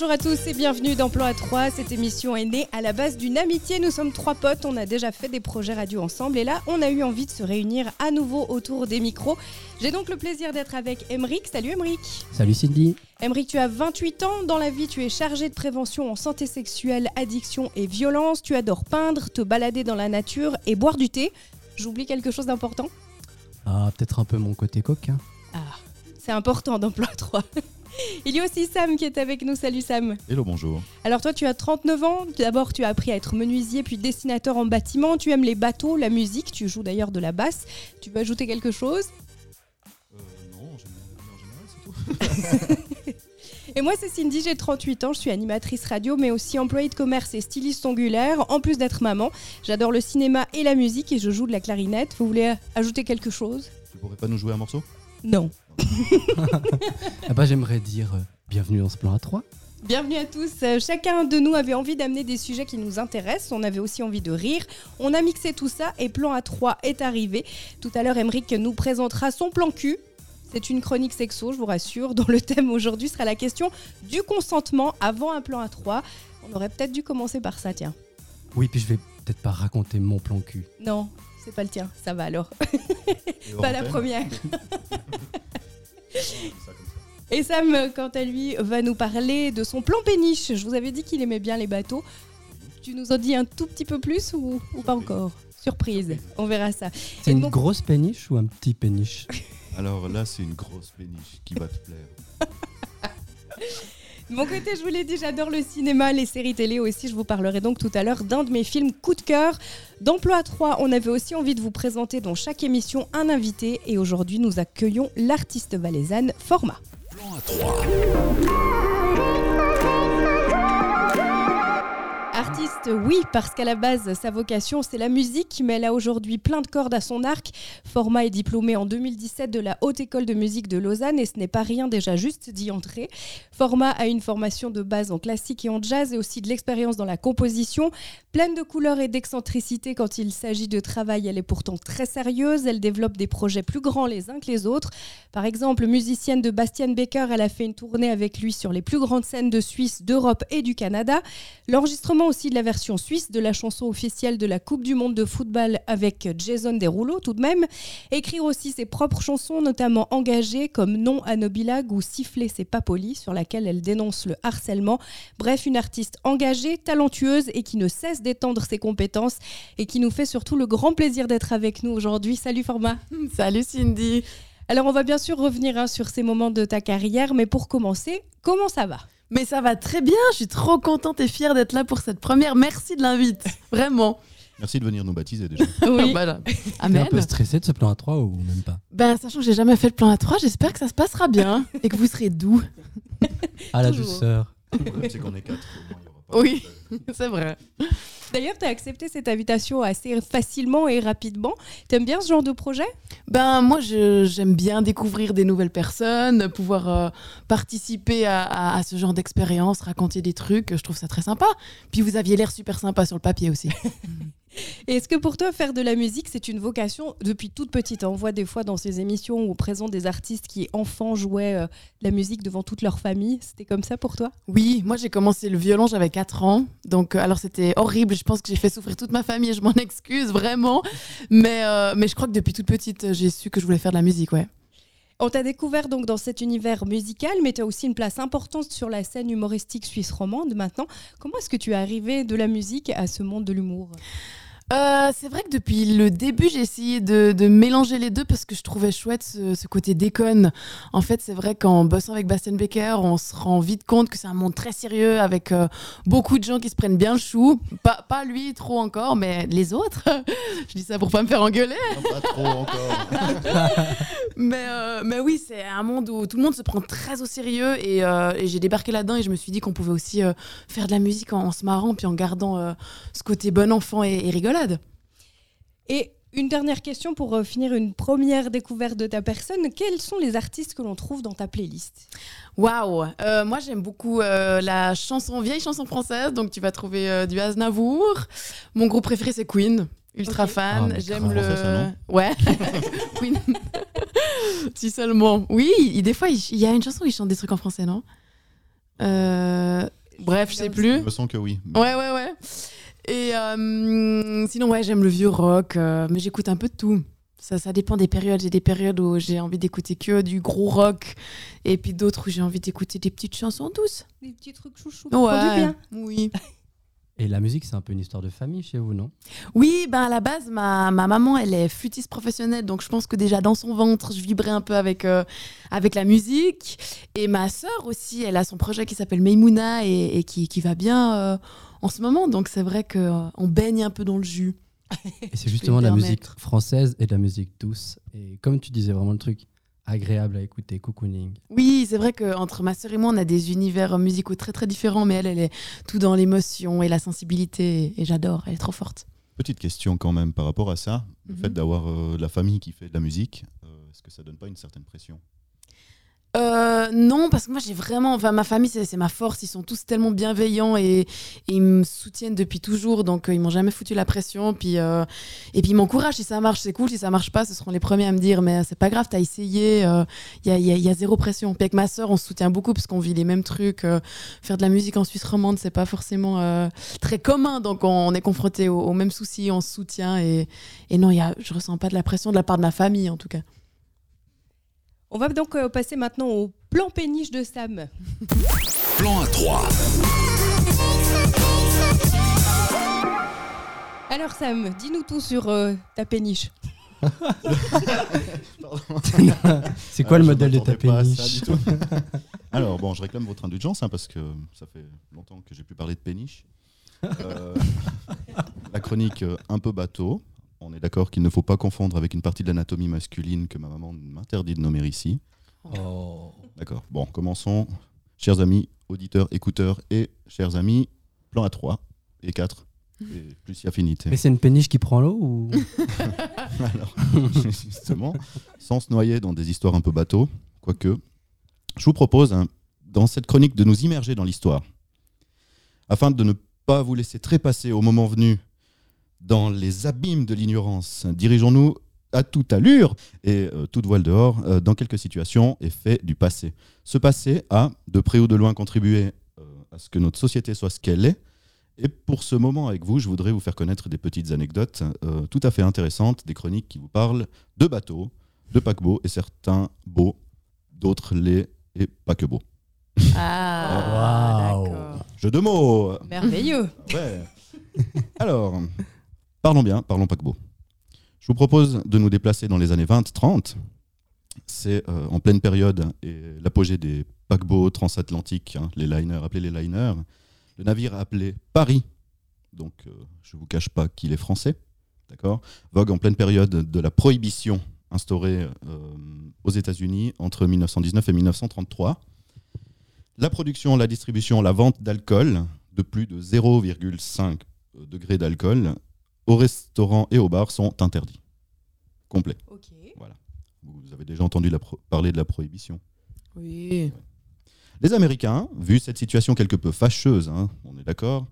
Bonjour à tous et bienvenue dans Plan A3. Cette émission est née à la base d'une amitié. Nous sommes trois potes, on a déjà fait des projets radio ensemble et là, on a eu envie de se réunir à nouveau autour des micros. J'ai donc le plaisir d'être avec Emeric. Salut Emeric. Salut Cindy. Emeric, tu as 28 ans. Dans la vie, tu es chargé de prévention en santé sexuelle, addiction et violence. Tu adores peindre, te balader dans la nature et boire du thé. J'oublie quelque chose d'important? Ah, peut-être un peu mon côté coquin. Ah, c'est important dans Plan A3. Il y a aussi Sam qui est avec nous. Salut Sam. Hello, bonjour. Alors toi, tu as 39 ans. D'abord, tu as appris à être menuisier, puis dessinateur en bâtiment. Tu aimes les bateaux, la musique. Tu joues d'ailleurs de la basse. Tu veux ajouter quelque chose? Euh, non, j'aime en général, c'est tout. Et moi, c'est Cindy, j'ai 38 ans, je suis animatrice radio, mais aussi employée de commerce et styliste ongulaire, en plus d'être maman. J'adore le cinéma et la musique et je joue de la clarinette. Vous voulez ajouter quelque chose? Tu pourrais pas nous jouer un morceau? Non. Ah bah j'aimerais dire euh, bienvenue dans ce plan A3. Bienvenue à tous. Euh, Chacun de nous avait envie d'amener des sujets qui nous intéressent. On avait aussi envie de rire. On a mixé tout ça et Plan A3 est arrivé. Tout à l'heure, Emeric nous présentera son plan cul. C'est une chronique sexo, je vous rassure, dont le thème aujourd'hui sera la question du consentement avant un plan A3. On aurait peut-être dû commencer par ça, tiens. Oui, puis je vais peut-être pas raconter mon plan cul. Non, c'est pas le tien, ça va alors. Pas la première. Et Sam, quant à lui, va nous parler de son plan péniche. Je vous avais dit qu'il aimait bien les bateaux. Tu nous en dis un tout petit peu plus ou, ou pas encore? Surprise, on verra ça. C'est une donc- grosse péniche ou un petit péniche? Alors là, c'est une grosse péniche qui va te plaire. Mon côté, je vous l'ai dit, j'adore le cinéma, les séries télé aussi. Je vous parlerai donc tout à l'heure d'un de mes films coup de cœur. D'Emploi 3, on avait aussi envie de vous présenter dans chaque émission un invité. Et aujourd'hui, nous accueillons l'artiste valaisanne Format. Plan à 3. Artiste, oui, parce qu'à la base, sa vocation, c'est la musique, mais elle a aujourd'hui plein de cordes à son arc. Format est diplômé en 2017 de la Haute École de musique de Lausanne et ce n'est pas rien déjà juste d'y entrer. Format a une formation de base en classique et en jazz et aussi de l'expérience dans la composition. Pleine de couleurs et d'excentricité quand il s'agit de travail, elle est pourtant très sérieuse. Elle développe des projets plus grands les uns que les autres. Par exemple, musicienne de Bastian Baker, elle a fait une tournée avec lui sur les plus grandes scènes de Suisse, d'Europe et du Canada. L'enregistrement aussi de la version suisse de la chanson officielle de la Coupe du Monde de football avec Jason Derulo tout de même. Écrire aussi ses propres chansons, notamment engagées comme Non à Nobilag ou Siffler c'est pas poli, sur laquelle elle dénonce le harcèlement. Bref, une artiste engagée, talentueuse et qui ne cesse d'étendre ses compétences et qui nous fait surtout le grand plaisir d'être avec nous aujourd'hui. Salut Format Salut Cindy. Alors on va bien sûr revenir hein, sur ces moments de ta carrière, mais pour commencer, comment ça va? Mais ça va très bien, je suis trop contente et fière d'être là pour cette première. Merci de l'invite, vraiment. Merci de venir nous baptiser déjà. Oui. Voilà. T'es Amen. un peu stressé de ce plan A3 ou même pas? Ben, sachant que j'ai jamais fait le plan A3, j'espère que ça se passera bien et que vous serez doux. À la Toujours. douceur. Le problème, c'est qu'on est quatre. au moins, il y aura pas Oui. de- C'est vrai. D'ailleurs, tu as accepté cette invitation assez facilement et rapidement. T'aimes bien ce genre de projet? Ben, moi, j'aime bien découvrir des nouvelles personnes, pouvoir euh, participer à, à- à ce genre d'expérience, raconter des trucs. Je trouve ça très sympa. Puis vous aviez l'air super sympa sur le papier aussi. Et Est-ce que pour toi, faire de la musique, c'est une vocation depuis toute petite On voit des fois dans ces émissions où on présente des artistes qui, enfants, jouaient euh, la musique devant toute leur famille. C'était comme ça pour toi? Oui, moi j'ai commencé le violon, j'avais 4 ans. Donc, euh, alors c'était horrible. Je pense que j'ai fait souffrir toute ma famille je m'en excuse vraiment. Mais, euh, mais je crois que depuis toute petite, j'ai su que je voulais faire de la musique, ouais. On t'a découvert donc dans cet univers musical, mais tu as aussi une place importante sur la scène humoristique suisse romande maintenant. Comment est-ce que tu es arrivé de la musique à ce monde de l'humour? Euh, c'est vrai que depuis le début, j'ai essayé de, de mélanger les deux parce que je trouvais chouette ce, ce côté déconne. En fait, c'est vrai qu'en bossant avec Bastian Becker, on se rend vite compte que c'est un monde très sérieux avec euh, beaucoup de gens qui se prennent bien le chou. Pas, pas lui trop encore, mais les autres. je dis ça pour pas me faire engueuler. Non, pas trop encore. Mais, euh, mais oui, c'est un monde où tout le monde se prend très au sérieux et, et j'ai débarqué là-dedans et je me suis dit qu'on pouvait aussi faire de la musique en, en se marrant puis en gardant ce côté bon enfant et, et Et une dernière question pour euh, finir une première découverte de ta personne. Quels sont les artistes que l'on trouve dans ta playlist? Waouh Euh, Moi, j'aime beaucoup euh, la chanson, vieille chanson française, donc tu vas trouver euh, du Aznavour. Mon groupe préféré, c'est Queen. Ultra fan. Ah, J'aime le. Ça, ouais. Queen. si seulement. Oui, il- des fois, il il y a une chanson où il chante des trucs en français, non? Euh, bref, je sais plus. Je me sens que oui. Ouais, ouais, ouais. Et euh, sinon, ouais, j'aime le vieux rock, euh, mais j'écoute un peu de tout. Ça, ça dépend des périodes. J'ai des périodes où j'ai envie d'écouter que du gros rock, et puis d'autres où j'ai envie d'écouter des petites chansons douces. Des petits trucs chouchou. qui font du bien. oui. Et la musique, c'est un peu une histoire de famille chez vous, non? Oui, ben à la base, ma, ma maman, elle est flûtiste professionnelle, donc je pense que déjà dans son ventre, je vibrais un peu avec, euh, avec la musique. Et ma sœur aussi, elle a son projet qui s'appelle Meimouna et, et qui, qui va bien euh, en ce moment, donc c'est vrai qu'on baigne un peu dans le jus. Et c'est justement de la musique française et de la musique douce. Et comme tu disais, vraiment le truc agréable à écouter, cocooning. Oui, c'est vrai qu'entre ma sœur et moi, on a des univers musicaux très très différents, mais elle, elle est tout dans l'émotion et la sensibilité, et j'adore, elle est trop forte. Petite question quand même par rapport à ça. Le Mhm. fait d'avoir euh, de la famille qui fait de la musique, euh, est-ce que ça donne pas une certaine pression? Euh, non, parce que moi j'ai vraiment, enfin ma famille c'est ma force, ils sont tous tellement bienveillants et, ils me soutiennent depuis toujours, donc euh, ils m'ont jamais foutu la pression, puis euh, et puis ils m'encouragent. Si ça marche c'est cool, si ça marche pas ce seront les premiers à me dire mais c'est pas grave t'as essayé, il y, a, y a- zéro pression. Puis avec ma sœur on se soutient beaucoup parce qu'on vit les mêmes trucs, faire de la musique en Suisse romande c'est pas forcément très commun, donc on, est confronté aux, mêmes soucis, on se soutient et, et non y a, je ressens pas de la pression de la part de ma famille en tout cas. On va donc euh, passer maintenant au plan péniche de Sam. Plan à 3. Alors Sam, dis-nous tout sur euh, ta péniche. C'est quoi Ah, le je modèle de ta péniche du tout. Alors bon, je réclame votre indulgence hein, parce que ça fait longtemps que j'ai plus parlé de péniche. Euh, la chronique euh, un peu bateau. On est d'accord qu'il ne faut pas confondre avec une partie de l'anatomie masculine que ma maman m'interdit de nommer ici. Oh. D'accord. Bon, commençons. Chers amis, auditeurs, écouteurs et chers amis, plan à 3 et 4 et plus affinité. Mais c'est une péniche qui prend l'eau ou? Alors, justement, sans se noyer dans des histoires un peu bateau, quoique, je vous propose, hein, dans cette chronique, de nous immerger dans l'histoire. Afin de ne pas vous laisser trépasser au moment venu dans les abîmes de l'ignorance, dirigeons-nous à toute allure et euh, toute voile dehors euh, dans quelques situations et faits du passé. Ce passé a, de près ou de loin, contribué euh, à ce que notre société soit ce qu'elle est, et pour ce moment avec vous, je voudrais vous faire connaître des petites anecdotes euh, tout à fait intéressantes, des chroniques qui vous parlent de bateaux, de paquebots, et certains beaux, d'autres laids et pas que beaux. Ah, Waouh. d'accord. Jeu de mots Merveilleux. Ouais. Alors, parlons bien, parlons paquebot. Je vous propose de nous déplacer dans les années 20-30. C'est euh, en pleine période et l'apogée des paquebots transatlantiques, hein, les liners, appelés les liners. Le navire appelé Paris, donc euh, je ne vous cache pas qu'il est français, d'accord? Vogue en pleine période de la prohibition instaurée euh, aux États-Unis entre 1919 et 1933. La production, la distribution, la vente d'alcool de plus de 0,5 degré d'alcool au restaurant et au bar sont interdits. Complet. Ok. Vous avez déjà entendu la parler de la prohibition. Oui. Les Américains, vu cette situation quelque peu fâcheuse, hein, on est d'accord,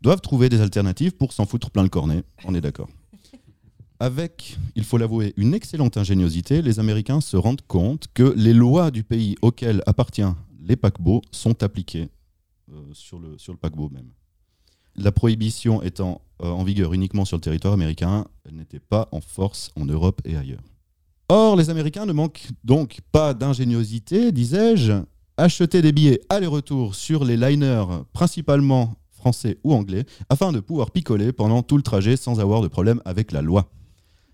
doivent trouver des alternatives pour s'en foutre plein le cornet, on est d'accord. Avec, il faut l'avouer, une excellente ingéniosité, les Américains se rendent compte que les lois du pays auquel appartient les paquebots sont appliquées euh, sur, le, sur le paquebot même. La prohibition étant en vigueur uniquement sur le territoire américain, elle n'était pas en force en Europe et ailleurs. Or, les Américains ne manquent donc pas d'ingéniosité, disais-je, acheter des billets aller-retour sur les liners principalement français ou anglais afin de pouvoir picoler pendant tout le trajet sans avoir de problème avec la loi.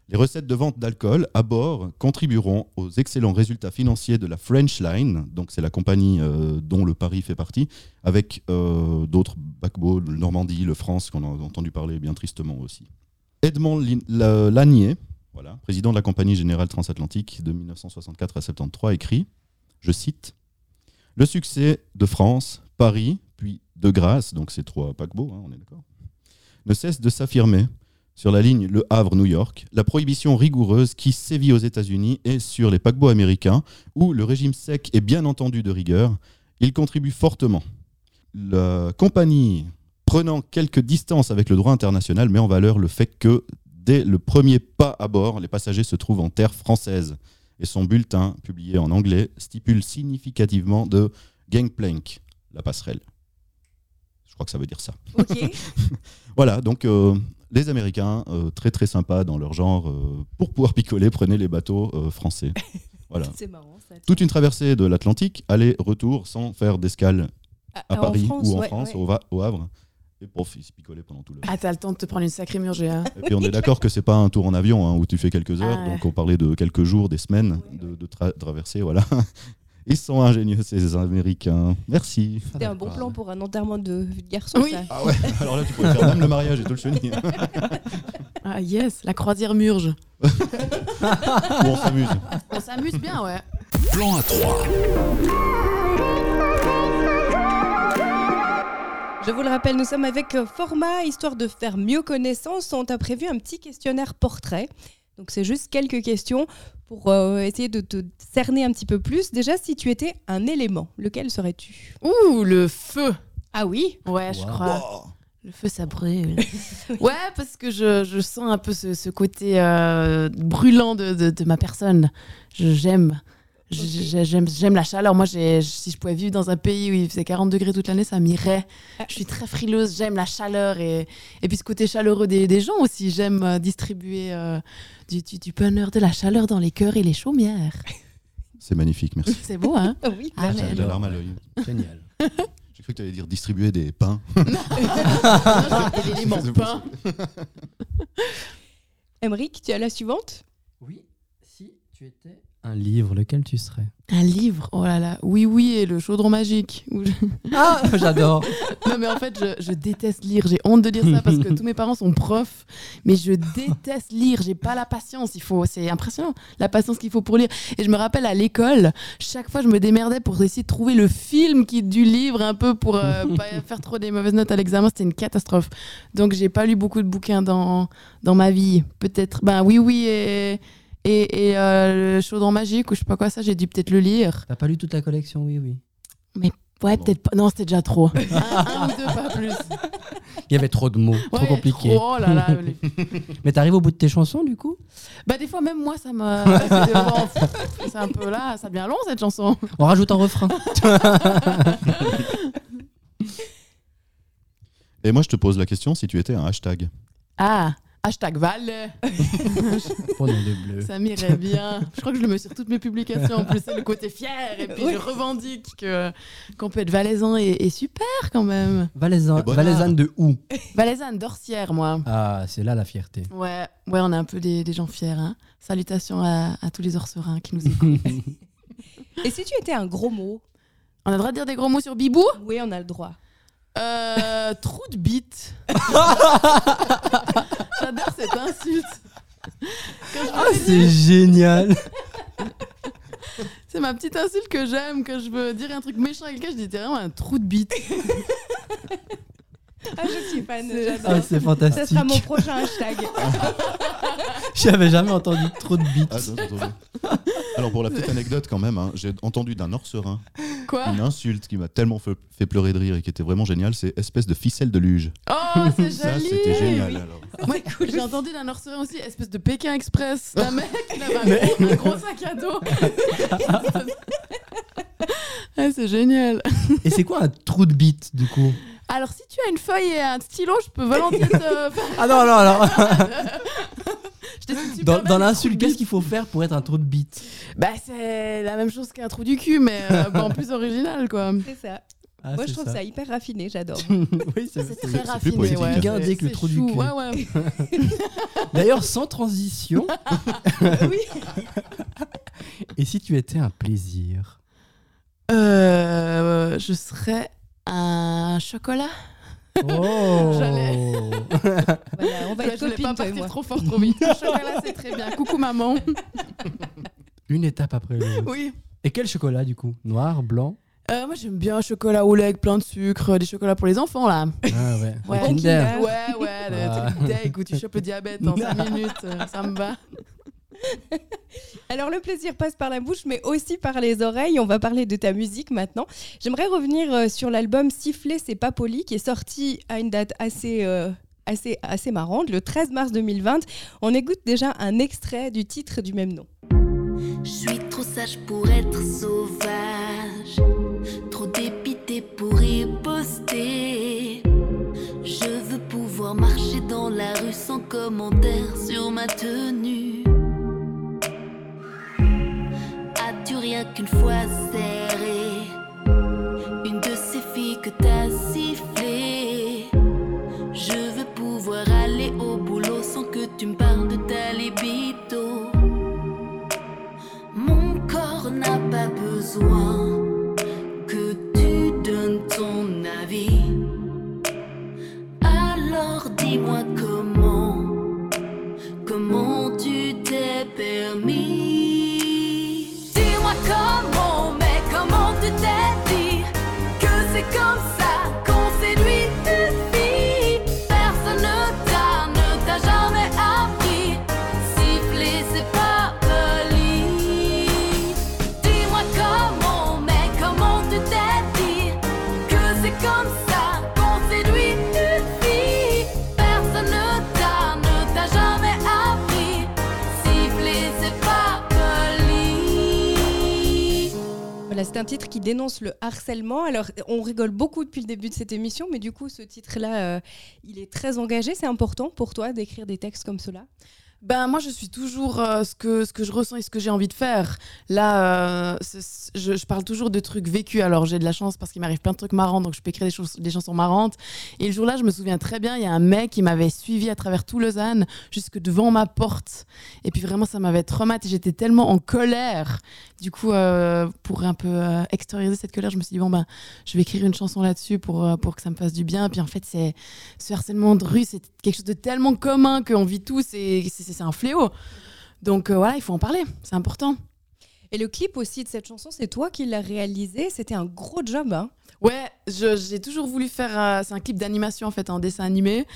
Les recettes de vente d'alcool à bord contribueront aux excellents résultats financiers de la French Line, donc c'est la compagnie euh, dont le Paris fait partie, avec euh, d'autres paquebots, le Normandie, le France, qu'on a entendu parler bien tristement aussi. Edmond Lanier, président de la compagnie générale transatlantique de 1964 à 73, écrit, je cite, Le succès de France, Paris, puis de Grasse, donc ces trois paquebots, hein, on est d'accord, ne cesse de s'affirmer sur la ligne Le Havre-New York, la prohibition rigoureuse qui sévit aux États-Unis et sur les paquebots américains, où le régime sec est bien entendu de rigueur, il contribue fortement. La compagnie, prenant quelques distances avec le droit international, met en valeur le fait que dès le premier pas à bord, les passagers se trouvent en terre française. Et son bulletin, publié en anglais, stipule significativement de gangplank, la passerelle. Je crois que ça veut dire ça. Voilà, donc euh, les Américains, euh, très très sympas dans leur genre, euh, pour pouvoir picoler, prenaient les bateaux euh, français. Voilà. C'est marrant ça. Toute une traversée de l'Atlantique, aller-retour, sans faire d'escale Ah, à Paris France, ou en ouais, France, ouais. Au, Va- au Havre. Et prof, ils se picolaient pendant tout le. Ah, t'as le temps de te prendre une sacrée murgée. Hein. Et puis on est d'accord que c'est pas un tour en avion hein, où tu fais quelques heures, Ah donc on parlait de quelques jours, des semaines de, de tra- traversée, voilà. Ils sont ingénieux ces Américains. Merci. C'était un bon plan pour un enterrement de vie de garçon. Oui. ça. Ah ouais, alors là tu pourrais faire même le mariage et tout le chenille. Ah yes, la croisière murge. Où on s'amuse. On s'amuse bien, ouais. Plan à 3. Je vous le rappelle, nous sommes avec euh, Format, histoire de faire mieux connaissance. On t'a prévu un petit questionnaire portrait. Donc c'est juste quelques questions pour euh, essayer de te cerner un petit peu plus. Déjà, si tu étais un élément, lequel serais-tu? Ouh, le feu. Ah oui? Ouais, je Wow. crois. Le feu, ça brûle. ouais, parce que je, je sens un peu ce, ce côté euh, brûlant de, de, de ma personne. Je- J'aime. J'aime j'aime la chaleur. Moi, si je pouvais vivre dans un pays où il faisait 40 degrés toute l'année, ça m'irait. Je suis très frileuse, j'aime la chaleur et, et puis ce côté chaleureux des, des gens aussi. J'aime euh, distribuer euh, du, du, du bonheur, de la chaleur dans les cœurs et les chaumières. C'est magnifique, merci. C'est beau, hein? Oui. Ah, J'ai la larme à l'œil. Génial. J'ai cru que tu allais dire distribuer des pains. Et l'élément pain. Emeric, tu as la suivante? Oui, si tu étais un livre, lequel tu serais Un livre, oh là là, oui oui et le chaudron magique. Je- Ah, j'adore. Non mais en fait je, je déteste lire, j'ai honte de dire ça parce que tous mes parents sont profs, mais je déteste lire, j'ai pas la patience, il faut, c'est impressionnant la patience qu'il faut pour lire. Et je me rappelle à l'école, chaque fois je me démerdais pour essayer de trouver le film qui du livre un peu pour euh, pas faire trop des mauvaises notes à l'examen, c'était une catastrophe. Donc j'ai pas lu beaucoup de bouquins dans, dans ma vie, peut-être, ben oui oui et... Et, et, euh, le chaudron magique ou je sais pas quoi ça, j'ai dû peut-être le lire. T'as pas lu toute la collection, oui, oui. Ouais, Non. peut-être pas. Non, c'était déjà trop. un, un ou deux, pas plus. Il y avait trop de mots, trop Ouais, compliqué. trop, oh là là. les- Mais t'arrives au bout de tes chansons, du coup? Bah, des fois, même moi, ça me. C'est un peu là, ça devient long cette chanson. On rajoute un refrain. Et moi, je te pose la question si tu étais un hashtag. Ah, hashtag. Oh non, bleu. Ça m'irait bien. Je crois que je le mets sur toutes mes publications. En plus, c'est le côté fier. Et puis, Oui. je revendique que- qu'on peut être valaisan et, et super quand même. Valaisan, bon Valaisanne de où? Valaisanne d'Orsière, moi. Ah, c'est là la fierté. Ouais, ouais, on est un peu des, des gens fiers. Hein. Salutations à, à tous les orserins qui nous écoutent. Et si tu étais un gros mot? On a le droit de dire des gros mots sur Bibou? Oui, on a le droit. Euh, trou de bite. J'adore cette insulte. Ah, veux c'est génial c'est ma petite insulte que j'aime, que je veux dire un truc méchant à quelqu'un, je dis t'es vraiment un trou de bite. Ah, je suis fan, C'est- j'adore. Ah, c'est Ça fantastique. sera mon prochain hashtag. J'avais jamais entendu trop de beats. Attends. Alors, pour la petite anecdote, quand même, hein, j'ai entendu d'un orserin Quoi une insulte qui m'a tellement fait, fait pleurer de rire et qui était vraiment géniale c'est espèce de ficelle de luge. Oh, c'est Ça, joli c'était génial. alors. Moi, j'ai entendu d'un orserin aussi, espèce de Pékin Express. Un mec, il avait un, gros, un gros sac à dos. Ah, c'est génial. Et c'est quoi un trou de beat, du coup? Alors, si tu as une feuille et un stylo, je peux volontiers te faire. Ah non, non, non Je Dans, dans l'insulte, qu'est-ce bite. qu'il faut faire pour être un trou de beat Bah, c'est la même chose qu'un trou du cul, mais euh, bon, en plus original, quoi. C'est ça. Ah, Moi, je trouve ça. hyper raffiné, j'adore. oui, c'est très plus raffiné, poétique, ouais. que le trou du cul. Ouais, ouais. D'ailleurs, sans transition. oui. Et si tu étais un plaisir? Euh, je serais un chocolat. Oh J'allais. Voilà, on va être copines, pas toi et partir moi. trop fort, trop vite. Le chocolat, c'est très bien. Coucou, maman. Une étape après l'autre. Oui. Et quel chocolat, du coup? Noir, blanc? Euh, moi, j'aime bien un chocolat au lait avec plein de sucre, des chocolats pour les enfants, là. Ah ouais. Ouais. Un Kinder. Kinder. Ouais, ouais, le Ah. truc deg où tu chopes le diabète en 5 minutes, euh, ça me va. Alors le plaisir passe par la bouche, mais aussi par les oreilles. On va parler de ta musique maintenant. J'aimerais revenir euh, sur l'album Siffler, c'est pas poli, qui est sorti à une date assez, euh, assez, marrante, le 13 mars 2020. On écoute déjà un extrait du titre du même nom. Je suis trop sage pour être sauvage, trop dépité pour y rester. Je veux pouvoir marcher dans la rue sans commentaire sur ma tenue. Rien qu'une fois serré une de ces filles que t'as sifflé? Je veux pouvoir aller au boulot sans que tu me parles de ta libido. Mon corps n'a pas besoin que tu donnes ton avis. Alors dis-moi comment, comment tu t'es permis. C'est un titre qui dénonce le harcèlement. Alors, on rigole beaucoup depuis le début de cette émission, mais du coup, ce titre-là, euh, il est très engagé. C'est important pour toi d'écrire des textes comme cela? Ben moi je suis toujours euh, ce, que, ce que je ressens et ce que j'ai envie de faire. Là, euh, je, parle toujours de trucs vécus. Alors j'ai de la chance parce qu'il m'arrive plein de trucs marrants, donc je peux écrire des, choses, des chansons marrantes. Et le jour-là, je me souviens très bien, il y a un mec qui m'avait suivi à travers tout Lausanne jusque devant ma porte. Et puis vraiment, ça m'avait traumatisé. J'étais tellement en colère. Du coup, euh, pour un peu extérioriser cette colère, je me suis dit, bon, ben, je vais écrire une chanson là-dessus pour, pour que ça me fasse du bien. Puis en fait, c'est ce harcèlement de rue, c'est quelque chose de tellement commun qu'on vit tous et c'est un fléau. Donc euh, voilà, il faut en parler, c'est important. Et le clip aussi de cette chanson, c'est toi qui l'as réalisé. C'était un gros job. Hein Ouais, j'ai toujours voulu faire. euh, c'est un clip d'animation en fait, un dessin animé.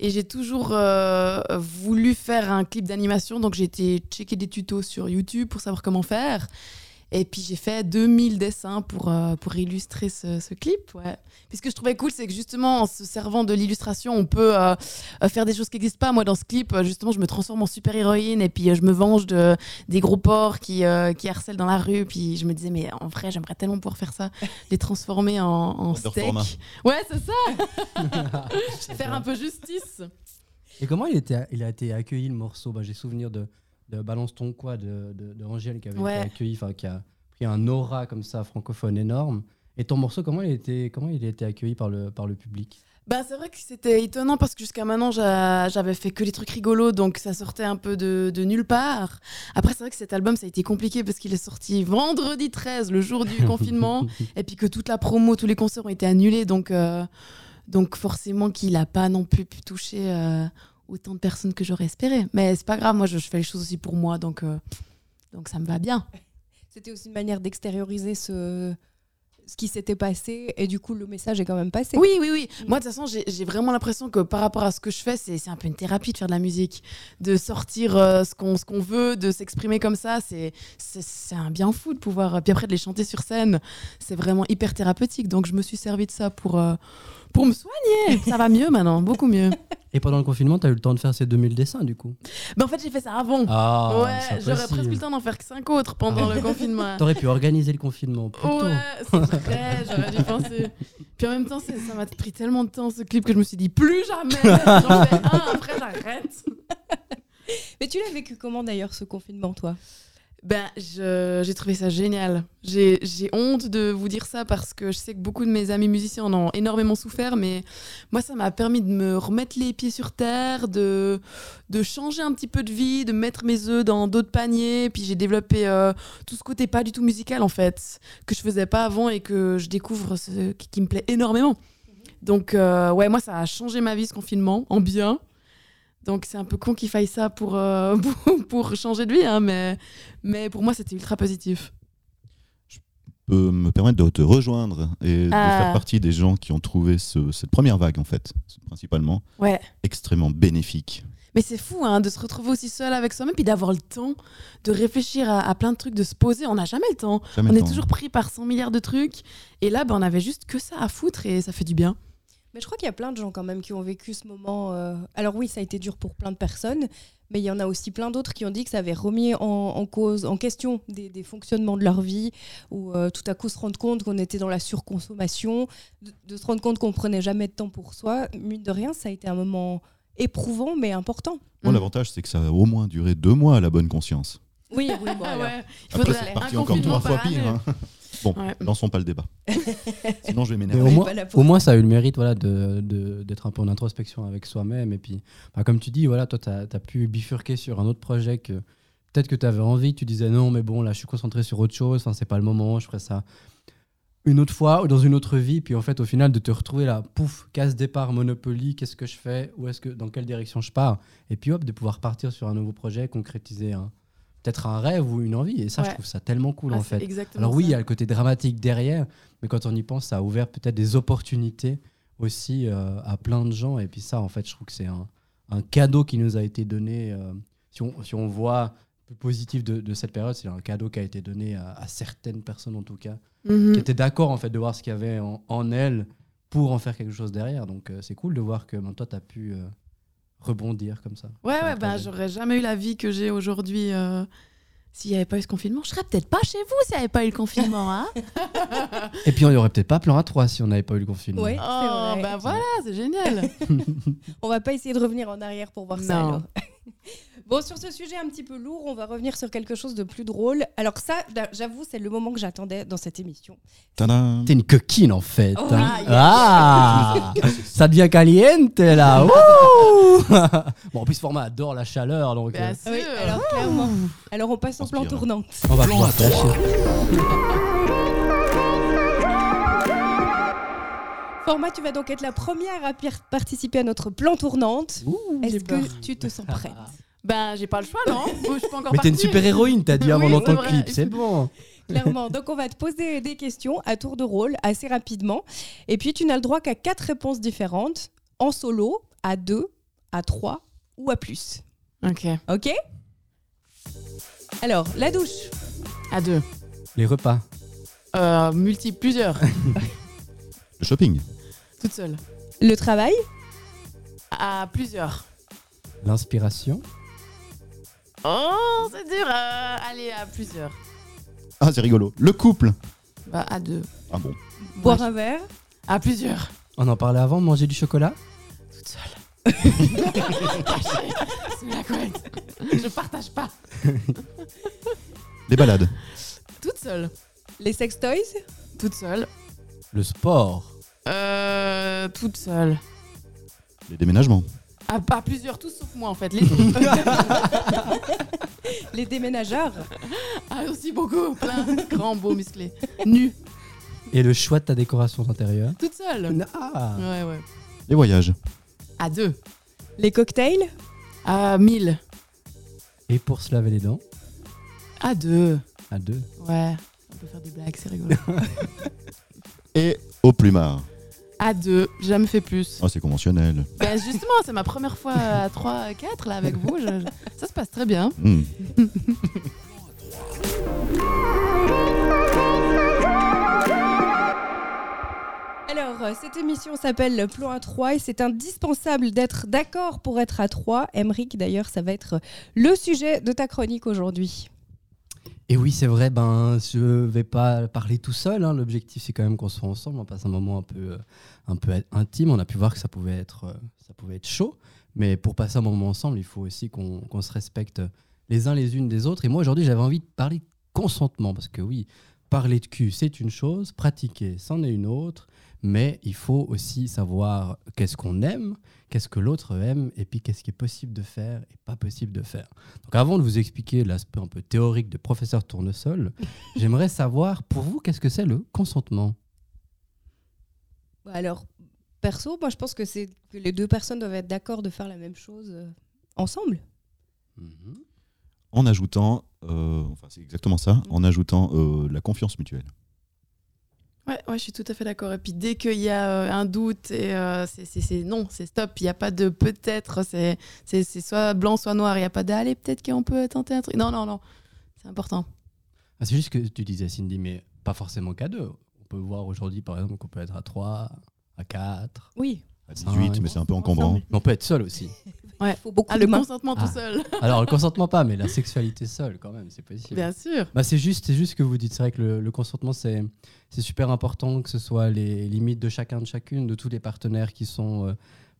Et j'ai toujours euh, voulu faire un clip d'animation. Donc j'ai été checker des tutos sur YouTube pour savoir comment faire. Et puis j'ai fait 2000 dessins pour, euh, pour illustrer ce, ce clip. Ouais. Puis ce que je trouvais cool, c'est que justement, en se servant de l'illustration, on peut euh, euh, faire des choses qui n'existent pas. Moi, dans ce clip, justement, je me transforme en super-héroïne et puis euh, je me venge de, des gros porcs qui, euh, qui harcèlent dans la rue. Puis je me disais, mais en vrai, j'aimerais tellement pouvoir faire ça, les transformer en, en steak. format. Ouais, c'est ça. faire un peu justice. Et comment il, était, il a été accueilli le morceau? Bah, J'ai souvenir de, de Balance ton quoi de, de, de Angèle qui avait Ouais. été accueilli, enfin qui a pris un aura comme ça francophone énorme. Et ton morceau, comment il a été, comment il a été accueilli par le, par le public? Ben, c'est vrai que c'était étonnant parce que jusqu'à maintenant, j'a- j'avais fait que des trucs rigolos, donc ça sortait un peu de, de nulle part. Après, c'est vrai que cet album, ça a été compliqué parce qu'il est sorti vendredi 13, le jour du confinement, et puis que toute la promo, tous les concerts ont été annulés, donc, euh, donc forcément qu'il n'a pas non plus pu toucher euh, autant de personnes que j'aurais espéré. Mais c'est pas grave, moi, je, je fais les choses aussi pour moi, donc, euh, donc ça me va bien. C'était aussi une manière d'extérioriser ce, ce qui s'était passé. Et du coup, le message est quand même passé. Oui, oui, oui. Moi, de toute façon, j'ai j'ai vraiment l'impression que par rapport à ce que je fais, c'est c'est un peu une thérapie de faire de la musique. De sortir euh, ce qu'on ce qu'on veut, de s'exprimer comme ça, c'est c'est- c'est un bien fou de pouvoir. Puis après, de les chanter sur scène, c'est vraiment hyper thérapeutique. Donc, je me suis servi de ça pour, euh, pour me soigner. Ça va mieux maintenant, beaucoup mieux. Et pendant le confinement, tu as eu le temps de faire ces 2000 dessins du coup? Mais en fait, j'ai fait ça avant. Ah, ouais, j'aurais presque eu le temps d'en faire que cinq autres pendant Ah. le confinement. T'aurais pu organiser le confinement plus tôt. Ouais, c'est vrai, j'aurais dû penser. Puis en même temps, ça m'a pris tellement de temps ce clip que je me suis dit plus jamais. J'en fais un, après j'arrête. Mais tu l'as vécu comment d'ailleurs ce confinement, toi? Ben, j'ai trouvé ça génial. J'ai j'ai honte de vous dire ça parce que je sais que beaucoup de mes amis musiciens en ont énormément souffert, mais moi, ça m'a permis de me remettre les pieds sur terre, de, de changer un petit peu de vie, de mettre mes œufs dans d'autres paniers. Puis j'ai développé euh, tout ce côté pas du tout musical, en fait, que je faisais pas avant et que je découvre ce qui, qui me plaît énormément. Donc, euh, ouais, moi, ça a changé ma vie, ce confinement, en bien. Donc, c'est un peu con qu'il faille ça pour, euh, pour, pour changer de vie, hein, mais, mais pour moi, c'était ultra positif. peut me permettre de te rejoindre et de Ah. faire partie des gens qui ont trouvé ce- cette première vague, en fait, principalement, Ouais. extrêmement bénéfique. Mais c'est fou hein, de se retrouver aussi seul avec soi-même, puis d'avoir le temps de réfléchir à, à plein de trucs, de se poser. On n'a jamais le temps. Jamais on le est temps. toujours pris par 100 milliards de trucs. Et là, ben, on avait juste que ça à foutre et ça fait du bien. Mais je crois qu'il y a plein de gens quand même qui ont vécu ce moment. euh, Alors oui, ça a été dur pour plein de personnes, Mais il y en a aussi plein d'autres qui ont dit que ça avait remis en, en cause, en question des, des fonctionnements de leur vie, ou euh, tout à coup se rendre compte qu'on était dans la surconsommation, de, de se rendre compte qu'on prenait jamais de temps pour soi. Mine de rien, ça a été un moment éprouvant mais important. Bon, Mm. l'avantage, c'est que ça a au moins duré deux mois à la bonne conscience. Oui, oui, bon, Ah ouais. Il Après, faudrait c'est un parti encore confinement trois fois pire. hein. Bon, Ouais. lançons pas le débat. Sinon, je vais m'énerver. au moins, au ça a eu le mérite voilà, de- de- d'être un peu en introspection avec soi-même. Et puis, bah, comme tu dis, voilà, toi, tu as, pu bifurquer sur un autre projet que peut-être que tu avais envie. Tu disais non, mais bon, là, je suis concentré sur autre chose. Enfin, c'est pas le moment. Je ferai ça une autre fois ou dans une autre vie. Puis, en fait, au final, de te retrouver là, pouf, casse départ, Monopoly, qu'est-ce que je fais? Où est-ce que, Dans quelle direction je pars? Et puis, hop, de pouvoir partir sur un nouveau projet, concrétiser un- peut-être un rêve ou une envie. Et ça, je trouve ça tellement cool, Ah, en fait. exactement Alors oui, il y a le côté dramatique derrière, mais quand on y pense, ça a ouvert peut-être des opportunités aussi euh, à plein de gens. Et puis ça, en fait, je trouve que c'est un, un cadeau qui nous a été donné. euh, si, on, si on voit le positif de, de cette période, c'est un cadeau qui a été donné à, à certaines personnes en tout cas, Mhm. qui étaient d'accord en fait de voir ce qu'il y avait en, en elles pour en faire quelque chose derrière. Donc euh, c'est cool de voir que ben, toi, tu as pu rebondir comme ça. Ouais, ouais, bah, j'aurais jamais eu la vie que j'ai aujourd'hui euh, s'il n'y avait pas eu ce confinement. Je serais peut-être pas chez vous s'il n'y avait pas eu le confinement. Hein Et puis on n'y aurait peut-être pas plan A3 si on n'avait pas eu le confinement. Ouais. oh, vrai. bah voilà, c'est génial. On va pas essayer de revenir en arrière pour voir ça. Non. alors. bon, sur ce sujet un petit peu lourd, on va revenir sur quelque chose de plus drôle. Alors ça, d'a- j'avoue, c'est le moment que j'attendais dans cette émission. Tadam T'es une coquine en fait. Oh, hein. Ah, ça devient caliente là. Wouh bon, en plus, format adore la chaleur, donc Bien euh, sûr. Oui, alors clairement. Alors on passe au plan tournante. on va Plan à. Format, tu vas donc être la première à participer à notre plan tournante. Est-ce peur. que tu te sens prête? Ben, j'ai pas le choix, non Je peux encore Mais t'es une super héroïne, t'as dit avant Oui, dans ton vrai. clip, c'est bon. Clairement. Donc, on va te poser des questions à tour de rôle assez rapidement. Et puis, tu n'as le droit qu'à quatre réponses différentes, en solo, à deux, à trois ou à plus. Ok, OK? Alors, la douche. à deux. Les repas, Euh, multi, plusieurs. Le shopping. Toute seule. Le travail? À plusieurs. l'inspiration, Oh, c'est dur. euh, allez, à plusieurs. Ah, c'est rigolo. Le couple. Bah, à deux. Ah bon. Boire Ouais, un verre. À plusieurs. on en parlait avant, manger du chocolat. Toute seule. La couette. Je partage pas. Les balades. Toute seule. Les sextoys. Toute seule. Le sport, Euh, toute seule. Les déménagements. À, à plusieurs, tous sauf moi en fait. Les déménageurs. ah, aussi beaucoup. Plein. Grand, beau, musclé. Nu. et le choix de ta décoration intérieure. Toute seule. Ah. Ouais, ouais. Les voyages. À deux. Les cocktails. À mille. Et pour se laver les dents, À deux. à deux. Ouais. On peut faire des blagues, c'est rigolo. Et au plumard. À deux. J'ai jamais fait plus. Oh, c'est conventionnel. Ben justement, c'est ma première fois à 3, 4 là avec vous. Je- je- Ça se passe très bien. Hmm. Alors, euh, cette émission s'appelle Le Plan à 3 et c'est indispensable d'être d'accord pour être à 3. Emric, d'ailleurs, ça va être le sujet de ta chronique aujourd'hui. Et oui, c'est vrai, ben, je vais pas parler tout seul. hein. L'objectif, c'est quand même qu'on soit ensemble. On passe un moment un peu, euh, un peu intime. On a pu voir que ça pouvait être, euh, ça pouvait être chaud. Mais pour passer un moment ensemble, il faut aussi qu'on se respecte les uns les unes des autres. Et moi, aujourd'hui, j'avais envie de parler consentement. Parce que oui, parler de cul, c'est une chose. Pratiquer, c'en est une autre. Mais il faut aussi savoir qu'est-ce qu'on aime, qu'est-ce que l'autre aime, et puis qu'est-ce qui est possible de faire et pas possible de faire. Donc avant de vous expliquer l'aspect un peu théorique de professeur Tournesol, j'aimerais savoir pour vous qu'est-ce que c'est le consentement? Bah Alors, perso, moi, je pense que c'est que les deux personnes doivent être d'accord de faire la même chose euh, ensemble. Mhm. En ajoutant, euh, enfin c'est exactement ça, en ajoutant euh, la confiance mutuelle. Ouais, ouais, je suis tout à fait d'accord. Et puis dès qu'il y a euh, un doute, et euh, c'est- non, c'est stop. Il n'y a pas de peut-être. C'est c'est- c'est soit blanc, soit noir. Il n'y a pas d'aller, peut-être qu'on peut tenter un truc. Non, non, non. C'est important. Ah, c'est juste que tu disais Cindy, mais pas forcément qu'à deux. On peut voir aujourd'hui par exemple qu'on peut être à 3, à 4, Oui. À Ça, 18, ouais. mais c'est un peu encombrant. Mais on peut être seul aussi. Ouais. Il faut beaucoup Ah, de le mains. consentement Ah. tout seul. Alors, le consentement pas, mais la sexualité seule, quand même, c'est possible. Bien sûr. Bah, c'est juste, c'est juste ce que vous dites. C'est vrai que le, le consentement, c'est, c'est super important que ce soit les limites de chacun, de chacune, de tous les partenaires qui sont euh,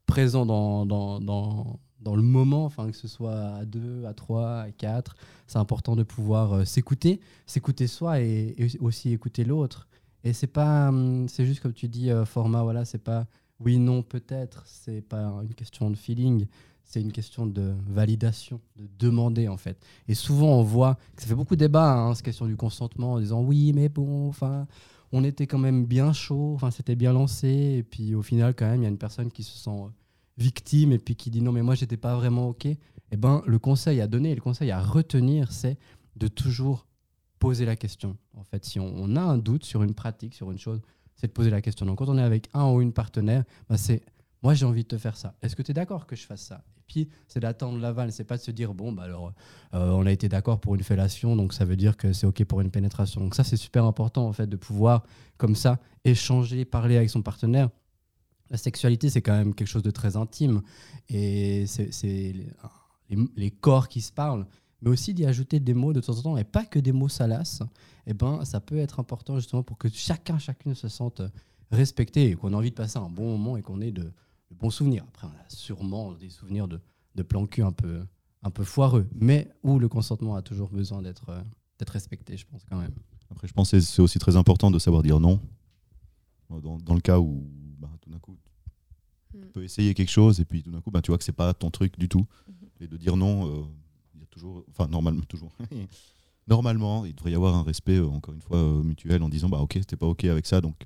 présents dans, dans, dans, dans le moment, enfin, que ce soit à deux, à trois, à quatre. C'est important de pouvoir euh, s'écouter, s'écouter soi et, et aussi écouter l'autre. Et c'est pas, hum, c'est juste comme tu dis, euh, format, voilà, c'est pas oui, non, peut-être. C'est pas une question de feeling. C'est une question de validation, de demander en fait. Et souvent, on voit que ça fait beaucoup de débat, hein, cette question du consentement, en disant oui, mais bon, enfin, on était quand même bien chaud, enfin, c'était bien lancé. Et puis au final, quand même, il y a une personne qui se sent victime et puis qui dit non, mais moi, j'étais pas vraiment OK. Eh ben, le conseil à donner, le conseil à retenir, c'est de toujours poser la question. En fait, si on a un doute sur une pratique, sur une chose, c'est de poser la question. Donc, quand on est avec un ou une partenaire, ben, c'est moi, j'ai envie de te faire ça. Est-ce que tu es d'accord que je fasse ça? Et puis, c'est d'attendre l'aval. C'est pas de se dire, bon, bah alors, euh, on a été d'accord pour une fellation, donc ça veut dire que c'est OK pour une pénétration. Donc, ça, c'est super important, en fait, de pouvoir, comme ça, échanger, parler avec son partenaire. La sexualité, c'est quand même quelque chose de très intime. Et c'est les corps qui se parlent. Mais aussi d'y ajouter des mots de temps en temps, et pas que des mots salaces. Et ben, ça peut être important, justement, pour que chacun, chacune se sente respecté et qu'on a envie de passer un bon moment et qu'on ait de, de bons souvenirs. Après, on a sûrement des souvenirs de, de plan cul un peu, un peu foireux, mais où le consentement a toujours besoin d'être d'être respecté, je pense quand même. Après, je pense que c'est aussi très important de savoir dire non. Dans, dans le cas où bah, tout d'un coup, tu Mm. peux essayer quelque chose et puis tout d'un coup, bah, tu vois que c'est pas ton truc du tout. Et de dire non, euh, toujours, enfin normalement toujours. Normalement, il devrait y avoir un respect, euh, encore une fois, euh, mutuel en disant bah ok, c'était pas ok avec ça, donc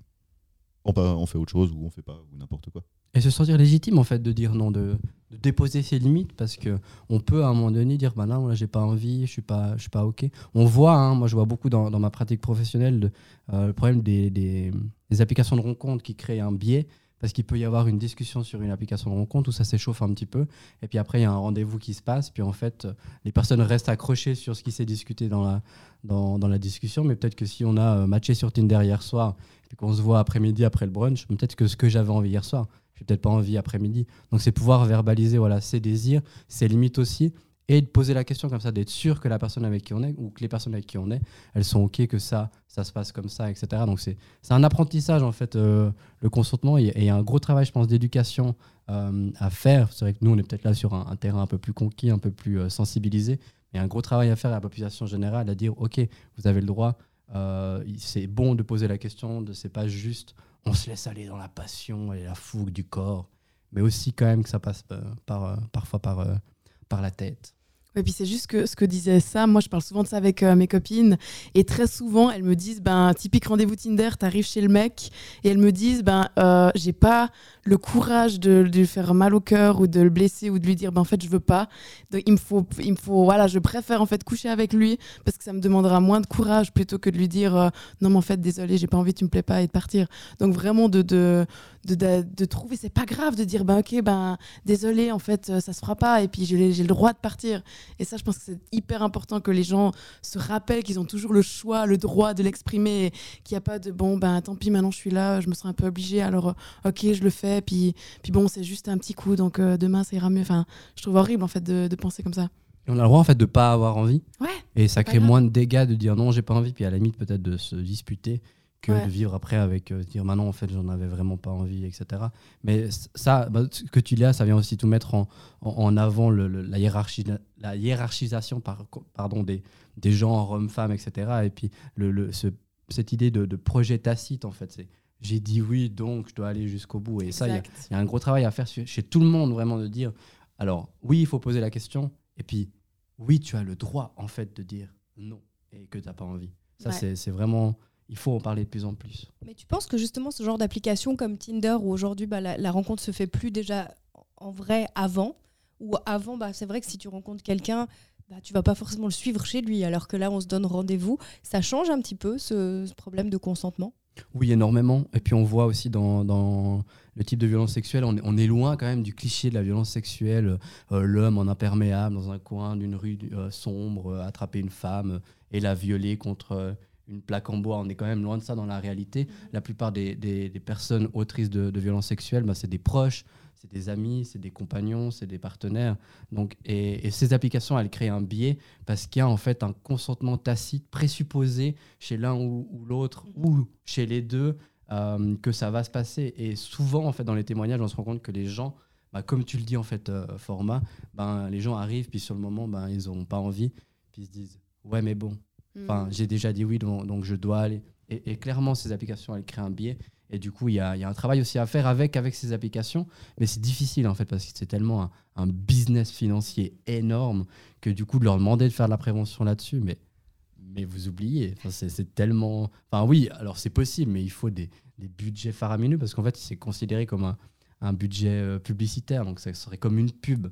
on, on fait autre chose ou on fait pas ou n'importe quoi. Et se sentir légitime en fait de dire non, de, de déposer ses limites parce que on peut à un moment donné dire bah non là j'ai pas envie, je suis pas, je suis pas ok. On voit, hein, moi je vois beaucoup dans, dans ma pratique professionnelle euh, le problème des, des, des applications de rencontres qui créent un biais parce qu'il peut y avoir une discussion sur une application de rencontre où ça s'échauffe un petit peu. Et puis après il y a un rendez-vous qui se passe. Puis en fait euh, les personnes restent accrochées sur ce qui s'est discuté dans la, dans, dans la discussion. Mais peut-être que si on a euh, matché sur Tinder hier soir puis qu'on se voit après-midi après le brunch peut-être que ce que j'avais envie hier soir j'ai peut-être pas envie après-midi. Donc c'est pouvoir verbaliser voilà ses désirs, ses limites aussi, et de poser la question comme ça, d'être sûr que la personne avec qui on est ou que les personnes avec qui on est, elles sont ok que ça, ça se passe comme ça, etc. Donc c'est un apprentissage en fait euh, le consentement et il y a un gros travail je pense d'éducation euh, à faire. C'est vrai que nous on est peut-être là sur un, terrain un peu plus conquis, un peu plus euh, sensibilisé, mais il y a un gros travail à faire à la population générale à dire ok vous avez le droit. c'est bon de poser la question, c'est pas juste on se laisse aller dans la passion et la fougue du corps, mais aussi quand même que ça passe par, parfois par, par la tête. Et puis c'est juste que ce que disait Sam, moi je parle souvent de ça avec euh, mes copines, et très souvent elles me disent, ben typique rendez-vous Tinder, t'arrives chez le mec, et elles me disent, ben euh, j'ai pas le courage de, de lui faire mal au cœur ou de le blesser ou de lui dire, ben en fait je veux pas, donc il me faut, il me faut, voilà, je préfère en fait coucher avec lui parce que ça me demandera moins de courage plutôt que de lui dire, euh, non mais en fait désolé, j'ai pas envie, tu me plais pas et de partir. Donc vraiment de de de, de, trouver, c'est pas grave de dire, ben ok, ben désolé, en fait euh, ça se fera pas, et puis j'ai le droit de partir. Et ça, je pense que c'est hyper important que les gens se rappellent qu'ils ont toujours le choix, le droit de l'exprimer, qu'il n'y a pas de bon, ben tant pis, maintenant je suis là, je me sens un peu obligée, alors euh, ok, je le fais, puis, puis bon, c'est juste un petit coup, donc euh, demain ça ira mieux. Enfin, je trouve horrible en fait de, de penser comme ça. Et on a le droit en fait de pas avoir envie, Ouais. et ça crée moins de dégâts de dire non, j'ai pas envie, puis à la limite peut-être de se disputer que Ouais. de vivre après avec euh, dire maintenant en fait j'en avais vraiment pas envie, etc. Mais ça, bah, ce que tu dis, ça vient aussi tout mettre en, en, en avant le- le- la, hiérarchie, la hiérarchisation par, pardon, des, des genres hommes-femmes, etc. Et puis le, le- ce- cette idée de, de projet tacite en fait, c'est j'ai dit oui donc je dois aller jusqu'au bout. Et ça, il y a- y un gros travail à faire chez tout le monde, vraiment, de dire alors, oui, il faut poser la question, et puis, oui, tu as le droit, en fait, de dire non et que tu n'as pas envie. Ça, Ouais. c'est- c'est vraiment. Il faut en parler de plus en plus. Mais tu penses que justement ce genre d'application comme Tinder où aujourd'hui bah, la, la rencontre se fait plus déjà en vrai avant ou avant bah, c'est vrai que si tu rencontres quelqu'un bah, tu vas pas forcément le suivre chez lui alors que là on se donne rendez-vous ça change un petit peu ce, ce problème de consentement? Oui, énormément. Et puis, on voit aussi dans, dans le type de violence sexuelle, on est, on est loin quand même du cliché de la violence sexuelle. euh, L'homme en imperméable dans un coin d'une rue euh, sombre, euh, attraper une femme euh, et la violer contre. euh, une plaque en bois. On est quand même loin de ça dans la réalité. La plupart des, des- des personnes autrices de, de violences sexuelles, bah, c'est des proches, c'est des amis, c'est des compagnons, c'est des partenaires. Donc, et, et ces applications, elles créent un biais parce qu'il y a en fait un consentement tacite présupposé chez l'un ou, ou l'autre ou chez les deux euh, que ça va se passer. Et souvent, en fait, dans les témoignages, on se rend compte que les gens, bah, comme tu le dis en fait, euh, format, ben, les gens arrivent puis sur le moment, ben, ils n'ont pas envie, puis ils se disent ouais mais bon, Enfin, j'ai déjà dit oui, donc, donc je dois aller. Et, et clairement, ces applications, elles créent un biais. Et du coup, il y a, y a un travail aussi à faire avec, avec ces applications. Mais c'est difficile, en fait, parce que c'est tellement un, business financier énorme que du coup, de leur demander de faire de la prévention là-dessus, mais, mais vous oubliez. C'est, tellement... Enfin oui, alors c'est possible, mais il faut des, des budgets faramineux, parce qu'en fait, c'est considéré comme un, un budget euh, publicitaire. Donc ça serait comme une pub.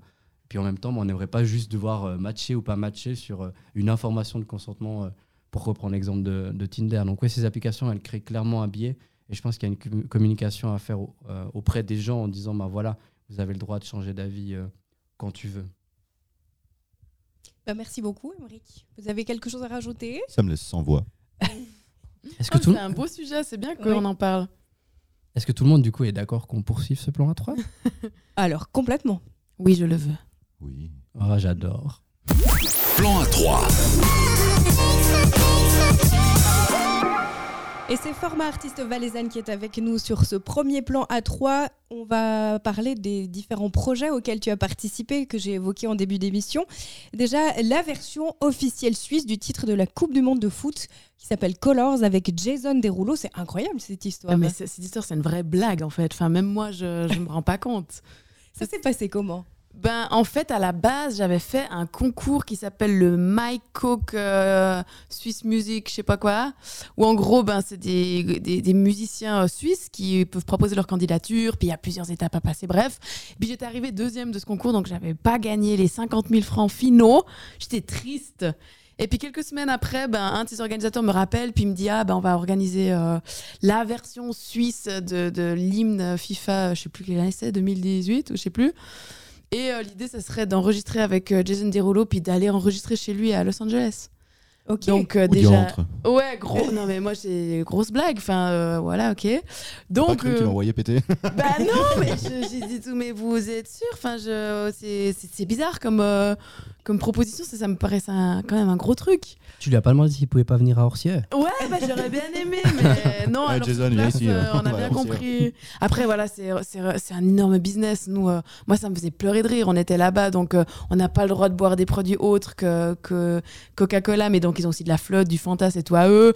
Puis en même temps, on n'aimerait pas juste devoir euh, matcher ou pas matcher sur euh, une information de consentement, pour reprendre l'exemple de, de Tinder. Donc oui, ces applications, elles créent clairement un biais. Et je pense qu'il y a une com- communication à faire euh, auprès des gens en disant, bah voilà, vous avez le droit de changer d'avis euh, quand tu veux. Bah, merci beaucoup, Émeric. Vous avez quelque chose à rajouter? Ça me laisse sans voix. Est-ce que, Ah, tout, c'est un beau sujet, c'est bien qu'on Oui. en parle. est-ce que tout le monde, du coup, est d'accord qu'on poursuive ce plan à 3 Alors, complètement. Oui, je le veux. Oui. Ah, j'adore. Plan à 3. Et c'est Format Artiste Valaisanne qui est avec nous sur ce premier plan A3. On va parler des différents projets auxquels tu as participé, que j'ai évoqués en début d'émission. Déjà, la version officielle suisse du titre de la Coupe du Monde de foot qui s'appelle Colors avec Jason Derulo. C'est incroyable cette histoire. Ah, mais cette histoire, c'est une vraie blague en fait. Enfin, même moi, je ne me rends pas compte. Ça s'est passé comment? Ben, en fait, à la base, j'avais fait un concours qui s'appelle le My Coke euh, Swiss Music, je sais pas quoi, où en gros, ben, c'est des, des, musiciens euh, suisses qui peuvent proposer leur candidature, puis il y a plusieurs étapes à passer, bref. Puis j'étais arrivée deuxième de ce concours, donc j'avais pas gagné les 50 000 francs finaux. J'étais triste. Et puis quelques semaines après, ben, un de ses organisateurs me rappelle, puis il me dit Ah, ben, on va organiser euh, la version suisse de, de l'hymne FIFA, je sais plus quelle année c'est, 2018 ou je sais plus. Et euh, l'idée, ça serait d'enregistrer avec euh, Jason Derulo, puis d'aller enregistrer chez lui à Los Angeles. Ok. Donc euh, déjà, ouais, gros. Non mais moi c'est grosse blague. Enfin euh, voilà, ok. Pas Donc cru que tu l'envoyais péter. bah non, mais je- j'ai dit tout, mais vous êtes sûr? Enfin, je, c'est, bizarre comme, euh, comme proposition. Ça, ça me paraît un- quand même un gros truc. Tu lui as pas demandé s'il pouvait pas venir à Orsières Ouais, bah, j'aurais bien aimé, mais non. Ouais, alors, Jason, place, ici, euh, euh, on a bien compris. Après, voilà, c'est, un énorme business. Nous, euh, moi, ça me faisait pleurer de rire. On était là-bas, donc euh, on n'a pas le droit de boire des produits autres que, que Coca-Cola, mais donc ils ont aussi de la flotte, du Fanta, c'est tout à eux.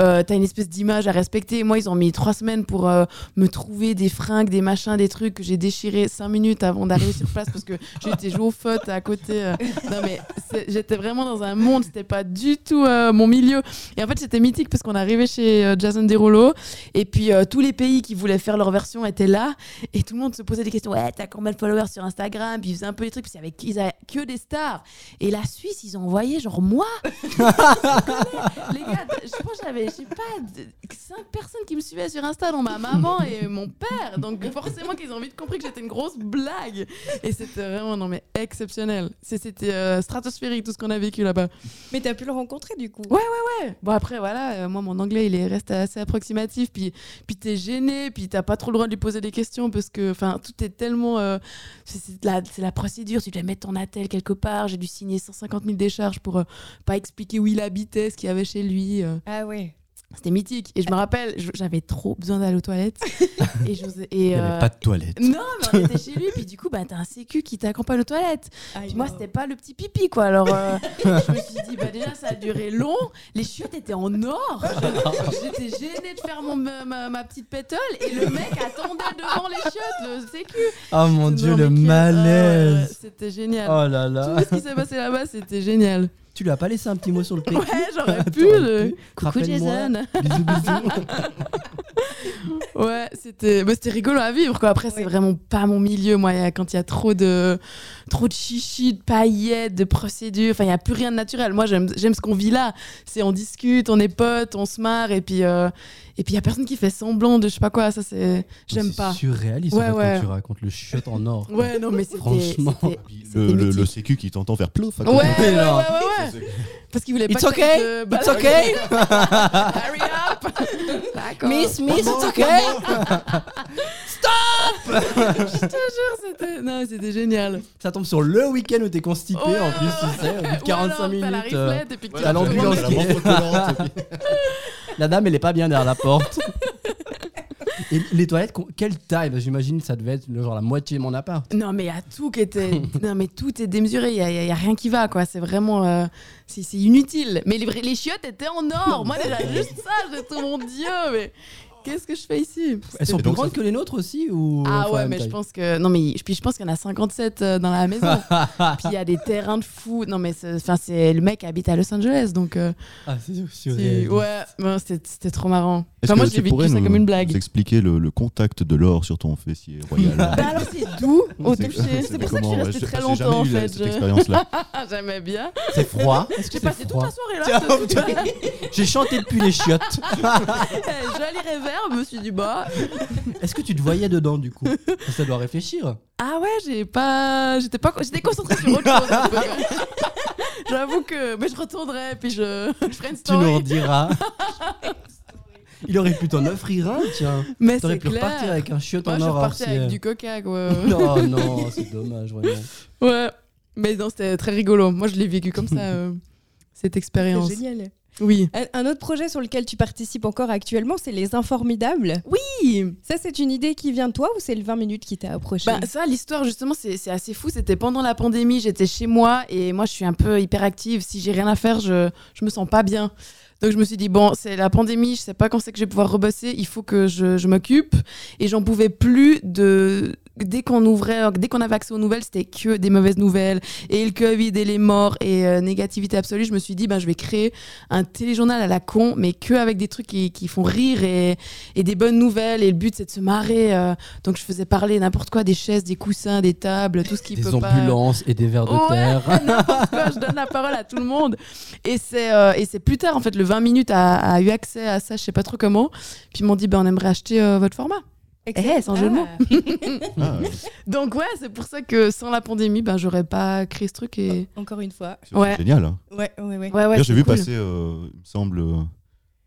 Euh, T'as une espèce d'image à respecter. Moi, ils ont mis trois semaines pour euh, me trouver des fringues, des machins, des trucs que j'ai déchirés cinq minutes avant d'arriver sur place parce que j'étais joué au foot à côté. Non, mais j'étais vraiment dans un monde, c'était pas du tout euh, mon milieu. Et en fait, c'était mythique parce qu'on arrivait chez euh, Jason Derulo et puis euh, tous les pays qui voulaient faire leur version étaient là et tout le monde se posait des questions. Ouais, t'as combien de followers sur Instagram? Puis ils faisaient un peu les trucs parce qu'ils avaient, ils avaient que des stars. Et la Suisse, ils ont envoyé genre moi. les gars, je pense que j'avais, je sais pas, de- cinq personnes qui me suivaient sur Insta, dont ma maman et mon père. Donc forcément qu'ils ont vite compris que j'étais une grosse blague. Et c'était vraiment, non mais exceptionnel. C'était euh, stratosphérique tout ce qu'on a vécu là-bas. Mais t'as pu le rencontrer du coup Ouais. Bon après voilà, euh, moi mon anglais il est reste assez approximatif, puis puis t'es gêné, puis t'as pas trop le droit de lui poser des questions parce que enfin tout est tellement, euh, c'est la, c'est la procédure, tu dois mettre ton attel quelque part, j'ai dû signer 150 000 décharges pour pas expliquer où il habitait, ce qu'il y avait chez lui. Ah ouais. C'était mythique. Et je me rappelle, j'avais trop besoin d'aller aux toilettes. et Il n'y euh, avait pas de toilette. Non, mais on était chez lui, puis du coup, bah, t'as un sécu qui t'accompagne aux toilettes. Puis moi, c'était pas le petit pipi, quoi. Alors, euh, je me suis dit, bah, déjà, ça a duré long. Les chiottes étaient en or. J'étais gênée de faire mon, ma, ma- ma petite pétole. Et le mec attendait devant les chiottes, le sécu. Oh mon dieu, le quel- malaise Ah C'était génial. Oh là Tout là ce qui s'est passé là-bas, c'était génial. Tu lui as pas laissé un petit mot sur le PQ Ouais, j'aurais pu. Le- pu. Coucou. Jason. Bisous, bisous Ouais, c'était bah, c'était rigolo à vivre quoi. Après c'est vraiment pas mon milieu moi, quand il y a trop de trop de chichi, de paillettes, de procédures, enfin il y a plus rien de naturel. Moi j'aime j'aime ce qu'on vit là. C'est on discute, on est potes, on se marre et puis euh, et puis il y a personne qui fait semblant de je sais pas quoi, ça c'est j'aime C'est pas. surréaliste Ouais, en fait, ouais. quand tu racontes le chiotte en or. quoi. Ouais, non mais Franchement. le, le- le sécu qui t'entend faire plouf. Ouais, ouais, ouais, Non. ouais, ouais. Parce qu'il voulait pas It's que okay, se it's okay. Hurry up. Miss, miss, it's okay. Je te jure, c'était non, c'était génial. Ça tombe sur le week-end où t'es constipé Ouais, en plus, tu sais, au bout de Ou 45 alors, t'as la minutes. euh, riflette et puis que tu à l'ambulance. La dame, elle est pas bien derrière la porte. Et les toilettes, con- quelle taille? Parce que J'imagine que ça devait être le genre la moitié de mon appart. Non, mais il y a tout qui était. non, mais tout est démesuré. Il y, a- y a rien qui va, quoi. C'est vraiment. euh, C'est c'est inutile. Mais les, vrais- les chiottes étaient en or. Moi, déjà, juste ça, j'étais, mon Dieu, mais qu'est-ce que je fais ici Elles sont plus grandes que les nôtres aussi ou Ah enfin, ouais, mais je pense que. Non, mais puis je pense qu'il y en a 57 euh, dans la maison. Puis il y a des terrains de fou. Non, mais enfin, c'est le mec habite à Los Angeles, donc. euh, Ah, c'est c'est- surréaliste. ouais, ouais, c'était c'était trop marrant. Est-ce Enfin, moi, que j'ai tu vécu ça comme une blague. expliquer le, le contact de l'or sur ton fessier royal Bah alors, c'est doux au C'est- toucher. C'est pour ça que je suis restée très longtemps, en fait. Cette Je- expérience-là. J'aimais bien. C'est froid. J'ai passé toute la soirée là. J'ai chanté depuis les chiottes. Eh, Joli réverb, je me suis dit bah. Est-ce que tu te voyais dedans du coup? Ça doit réfléchir. Ah ouais, j'ai pas. J'étais pas. J'étais concentrée sur autre chose. J'avoue que. Mais je retournerai, puis je, je ferai une Tu nous story. en diras. Il aurait pu t'en offrir un, tiens. Mais T'aurais c'est pu repartir clair. avec un chiotte Moi, en je or. repartais aussi, avec euh. du coca, quoi. Non, non, c'est dommage, vraiment. Ouais. Mais non, c'était très rigolo. Moi, je l'ai vécu comme ça, euh, cette expérience. C'est génial. Oui. Un, autre projet sur lequel tu participes encore actuellement, c'est Les Informidables. Oui. Ça, c'est une idée qui vient de toi ou c'est le 20 minutes qui t'a approché Bah, ça, l'histoire, justement, c'est c'est assez fou. C'était pendant la pandémie, j'étais chez moi et moi, je suis un peu hyperactive. Si j'ai rien à faire, je, je me sens pas bien. Donc, je me suis dit, bon, c'est la pandémie, je sais pas quand c'est que je vais pouvoir rebosser, il faut que je, je m'occupe. Et j'en pouvais plus de. Dès qu'on ouvrait, dès qu'on avait accès aux nouvelles, c'était que des mauvaises nouvelles. Et le Covid et les morts et euh, négativité absolue. Je me suis dit, ben, je vais créer un téléjournal à la con, mais que avec des trucs qui, qui font rire et, et des bonnes nouvelles. Et le but, c'est de se marrer. euh, donc je faisais parler n'importe quoi, des chaises, des coussins, des tables, tout ce qui Des peut pas. ambulances et des vers de Ouais, terre. quoi, je donne la parole à tout le monde. Et c'est euh, et c'est plus tard en fait, le 20 minutes a, a eu accès à ça, je sais pas trop comment. Puis ils m'ont dit ben on aimerait acheter votre format. Excellent. Eh, sans jeu de mots. Ah, Donc ouais, c'est pour ça que sans la pandémie, ben j'aurais pas créé ce truc et Encore une fois. c'est Ouais. génial. hein. Ouais, ouais, ouais. ouais ouais. D'ailleurs, j'ai vu cool. passer, euh, il me semble, euh,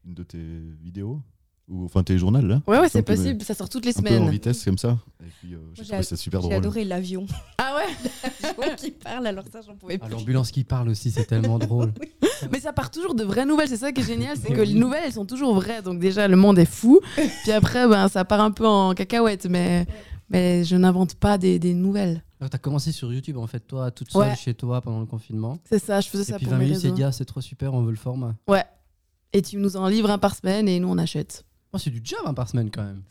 une de tes vidéos, ou enfin tes journaux là. Ouais ouais, c'est possible, ça sort toutes les Un peu en semaines. vitesse comme ça. Et puis euh, j'ai j'ai trouvé ça super J'ai drôle. adoré l'avion. Ah ouais? L'avion qui parle, alors ça, j'en pouvais Ah, plus. L'ambulance qui parle aussi, c'est tellement drôle. Mais ça part toujours de vraies nouvelles, c'est ça qui est génial, c'est que les nouvelles elles sont toujours vraies. Donc déjà le monde est fou. Puis après ben ça part un peu en cacahuète mais mais je n'invente pas des, des nouvelles. Alors, T'as commencé sur YouTube en fait, toi, toute seule Ouais. chez toi pendant le confinement. C'est ça, je faisais Et ça puis pour 20 mes minutes, c'est dit, ah, c'est trop super, on veut le format. Ouais. Et tu nous en livres un par semaine et nous on achète. Oh, c'est du job hein, par semaine quand même.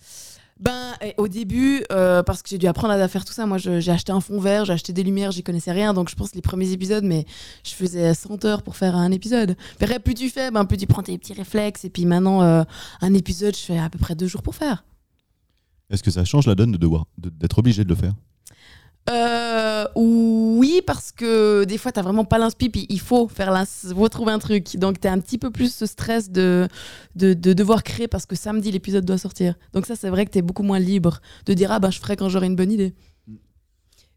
Ben, au début, euh, parce que j'ai dû apprendre à faire tout ça, moi j'ai acheté un fond vert, j'ai acheté des lumières, j'y connaissais rien, donc je pense les premiers épisodes, mais je faisais 100 heures pour faire un épisode. Après, plus tu fais, ben, plus tu prends tes petits réflexes, et puis maintenant, euh, un épisode, je fais à peu près deux jours pour faire. Est-ce que ça change la donne de devoir de- d'être obligé de le faire? Euh, oui, parce que des fois, t'as vraiment pas l'inspi, puis il faut faire l'ins- faut trouver un truc. Donc, t'as un petit peu plus ce stress de, de, de devoir créer parce que samedi, l'épisode doit sortir. Donc, ça, c'est vrai que t'es beaucoup moins libre de dire, ah ben, je ferai quand j'aurai une bonne idée.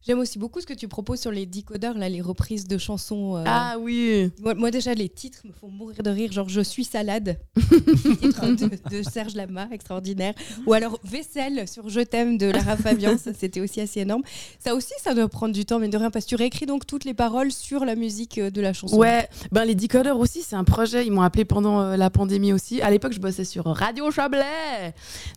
J'aime aussi beaucoup ce que tu proposes sur les decodeurs, là, les reprises de chansons. euh, Ah oui. Moi, moi, déjà, les titres me font mourir de rire. Genre, Je suis salade, titre de, de Serge Lama, extraordinaire. Ou alors Vaisselle sur Je t'aime de Lara Fabian, ça c'était aussi assez énorme. Ça aussi, ça doit prendre du temps, mais de rien, parce que tu réécris donc toutes les paroles sur la musique euh, de la chanson. Ouais, ben les decodeurs aussi, c'est un projet. Ils m'ont appelé pendant euh, la pandémie aussi. À l'époque, je bossais sur Radio Chablais.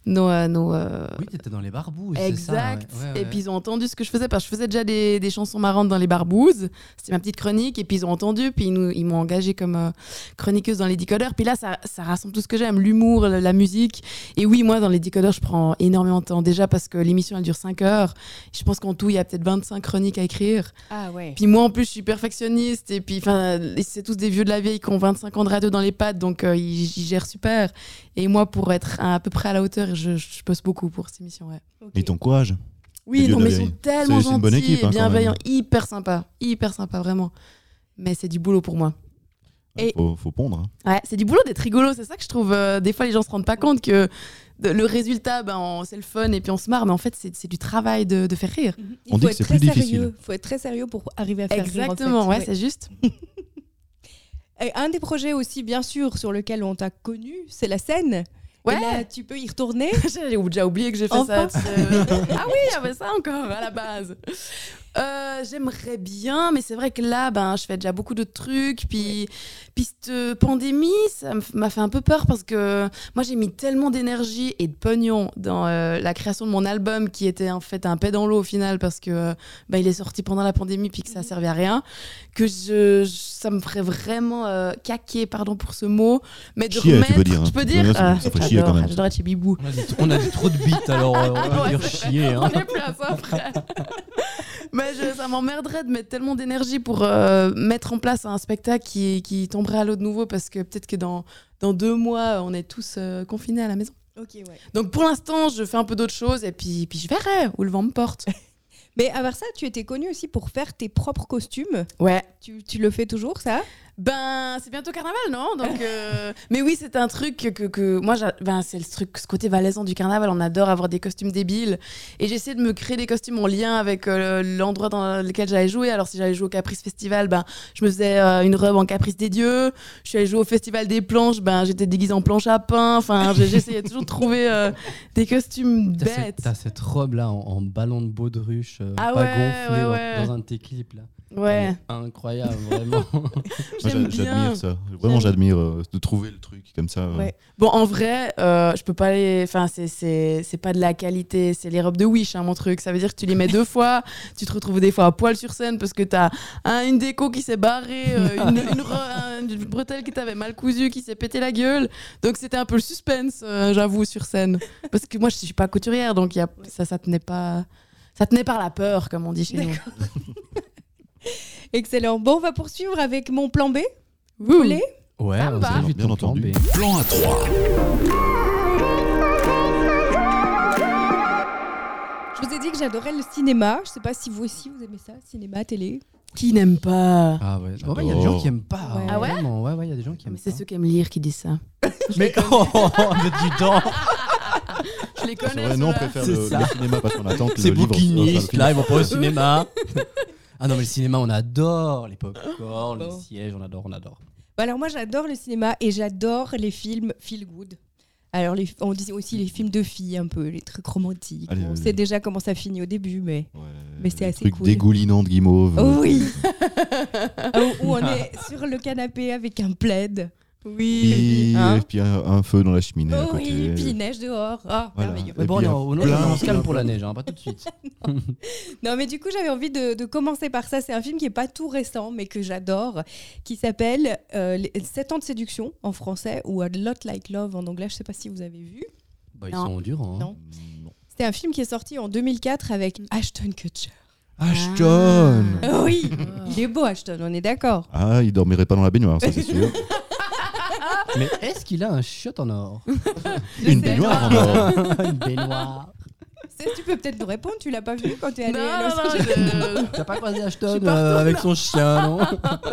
Nos, euh, nos, euh, Oui, t'étais dans les ça, Exact. ouais. Ouais, Et puis ils ont entendu ce que je faisais parce que je faisais déjà des, des chansons marrantes dans les barbouzes. C'était ma petite chronique. Et puis ils ont entendu. Puis ils, nous- ils m'ont engagée comme euh, chroniqueuse dans les decodeurs. Puis là, ça, ça rassemble tout ce que j'aime l'humour, la, la musique. Et oui, moi, dans les decodeurs, je prends énormément de temps. Déjà parce que l'émission, elle dure 5 heures. Je pense qu'en tout, il y a peut-être 25 chroniques à écrire. Ah ouais. Puis moi, en plus, je suis perfectionniste. Et puis, enfin, c'est tous des vieux de la vieille qui ont 25 ans de radio dans les pattes. Donc, euh, ils, ils gèrent super. Et moi, pour être à, à peu près à la hauteur, je, je bosse beaucoup pour cette émission. Ouais. Et ton courage? Oui, non, mais ils sont tellement une bonne gentils équipe, hein, bienveillants, hyper sympa, hyper sympa, vraiment. Mais c'est du boulot pour moi. Il Et- faut, faut pondre. hein. Ouais, c'est du boulot d'être rigolo, c'est ça que je trouve. euh, des fois, les gens se rendent pas compte que le résultat, ben, on- c'est le fun et puis on se marre, mais en fait, c'est du travail de, de faire rire. Mhm. On Il dit faut que être c'est très difficile. sérieux. faut être très sérieux pour arriver à faire rire, en fait. Exactement, ouais, c'est juste. Et un des projets aussi, bien sûr, sur lequel on t'a connu, c'est la scène. Ouais. Et là, tu peux y retourner. J'ai déjà oublié que j'ai fait Enfin. ça. ah oui, il y avait ça encore à la base. Euh, J'aimerais bien, mais c'est vrai que là, ben, je fais déjà beaucoup de trucs. Puis, puis cette pandémie, ça m'a fait un peu peur parce que moi, j'ai mis tellement d'énergie et de pognon dans euh, la création de mon album qui était en fait un paix dans l'eau au final parce que ben, il est sorti pendant la pandémie puis que ça servait à rien. Que je, je- ça me ferait vraiment euh, caquer, pardon pour ce mot, mais de Chier, tu remettre. peux dire, hein. Je peux Ouais, dire. ça- Ah, ça chier quand même. J'adore être chez Bibou. On a dit, on a dit trop de bites, alors euh, on va Ouais, dire chier. hein. On est plus à ça, frère. Mais je- ça m'emmerderait de mettre tellement d'énergie pour euh, mettre en place un spectacle qui, qui tomberait à l'eau de nouveau parce que peut-être que dans, dans deux mois, on est tous euh, confinés à la maison. Ok, ouais. Donc pour l'instant, je fais un peu d'autres choses et puis, puis je verrai où le vent me porte. Mais à part ça, tu étais connu aussi pour faire tes propres costumes. Ouais. Tu, tu le fais toujours, ça? Ben, c'est bientôt carnaval, non? Donc, euh, mais oui, c'est un truc que, que, moi, ben, c'est le truc, ce côté valaisan du carnaval. On adore avoir des costumes débiles. Et j'essaie de me créer des costumes en lien avec euh, l'endroit dans lequel j'allais jouer. Alors, si j'allais jouer au Caprice Festival, ben, je me faisais euh, une robe en Caprice des Dieux. Je suis allée jouer au Festival des Planches, ben, j'étais déguisée en planche à pain. Enfin, j'essayais toujours de trouver des costumes bêtes. T'as cette robe là en, en ballon de baudruche, Ah pas ouais, gonflée ouais, dans-. Dans, un de tes clips là. Ouais. Incroyable, vraiment. J'admire ça. Vraiment, j'admire euh, de trouver le truc comme ça. euh. Ouais. Bon, en vrai, euh, je peux pas les. Enfin, c'est- c'est c'est pas de la qualité. C'est les robes de Wish, hein, mon truc. Ça veut dire que tu les mets deux fois. Tu te retrouves des fois à poil sur scène parce que t'as un, une déco qui s'est barrée, euh, une, une, re- un- une bretelle qui t'avait mal cousue, qui s'est pété la gueule. Donc, c'était un peu le suspense, euh, j'avoue, sur scène. Parce que moi, je suis pas couturière, donc il y a, ça, ça tenait pas. Ça tenait par la peur, comme on dit chez nous. Excellent. Bon, on va poursuivre avec mon plan B. Vous voulez? Ouais, Ça on va. Bien plan entendu. B. Plan à 3. Je vous ai dit que j'adorais le cinéma. Je sais pas si vous aussi vous aimez ça, cinéma, télé. Qui n'aime pas? Ah ouais, J'adore. Ouais, il y a des gens qui aiment pas. Ouais. hein, Ah ouais? vraiment. Ouais, ouais, il y a des gens qui aiment Mais c'est pas. ceux qui aiment lire qui disent ça. Mais oh, mais dis donc Je les C'est connais. vrai, non, on préfère C'est le, ça. le cinéma parce qu'on attend que C'est le livre. bouquiniste, là, ils vont pas au cinéma. ah non, mais le cinéma, on adore les popcorn, Bon. les sièges, on adore, on adore. Bah alors moi j'adore le cinéma et j'adore les films feel good. Alors les- on dit aussi les films de filles un peu, les trucs romantiques. Allez, on allez. sait déjà comment ça finit au début, mais Ouais, Mais c'est les assez trucs cool. dégoulinants de guimauve. oh oui, Ah, où on est sur le canapé avec un plaid. Oui, Hein et puis un, un feu dans la cheminée à Oh côté. oui, puis il neige dehors. Ah, Voilà. merveilleux. Mais Et bon, puis, non, on se calme pour la neige, hein, pas tout de suite. Non, mais du coup, j'avais envie de, de commencer par ça. C'est un film qui est pas tout récent, mais que j'adore, qui s'appelle euh, Les 7 ans de séduction en français ou A Lot Like Love en anglais. Je sais pas si vous avez vu. Bah, ils Non. sont endurants. hein. Non. C'est un film qui est sorti en 2004 avec Ashton Kutcher. Ashton Ah oui, il est beau Ashton, on est d'accord. Ah, il dormirait pas dans la baignoire, ça c'est sûr. Mais est-ce qu'il a un shot en or Une baignoire en or. Une baignoire. C'est- Tu peux peut-être nous répondre, tu l'as pas vu quand tu es allé Non, à Los non, Angeles je- T'as pas croisé Je Ashton suis euh, avec son chien, non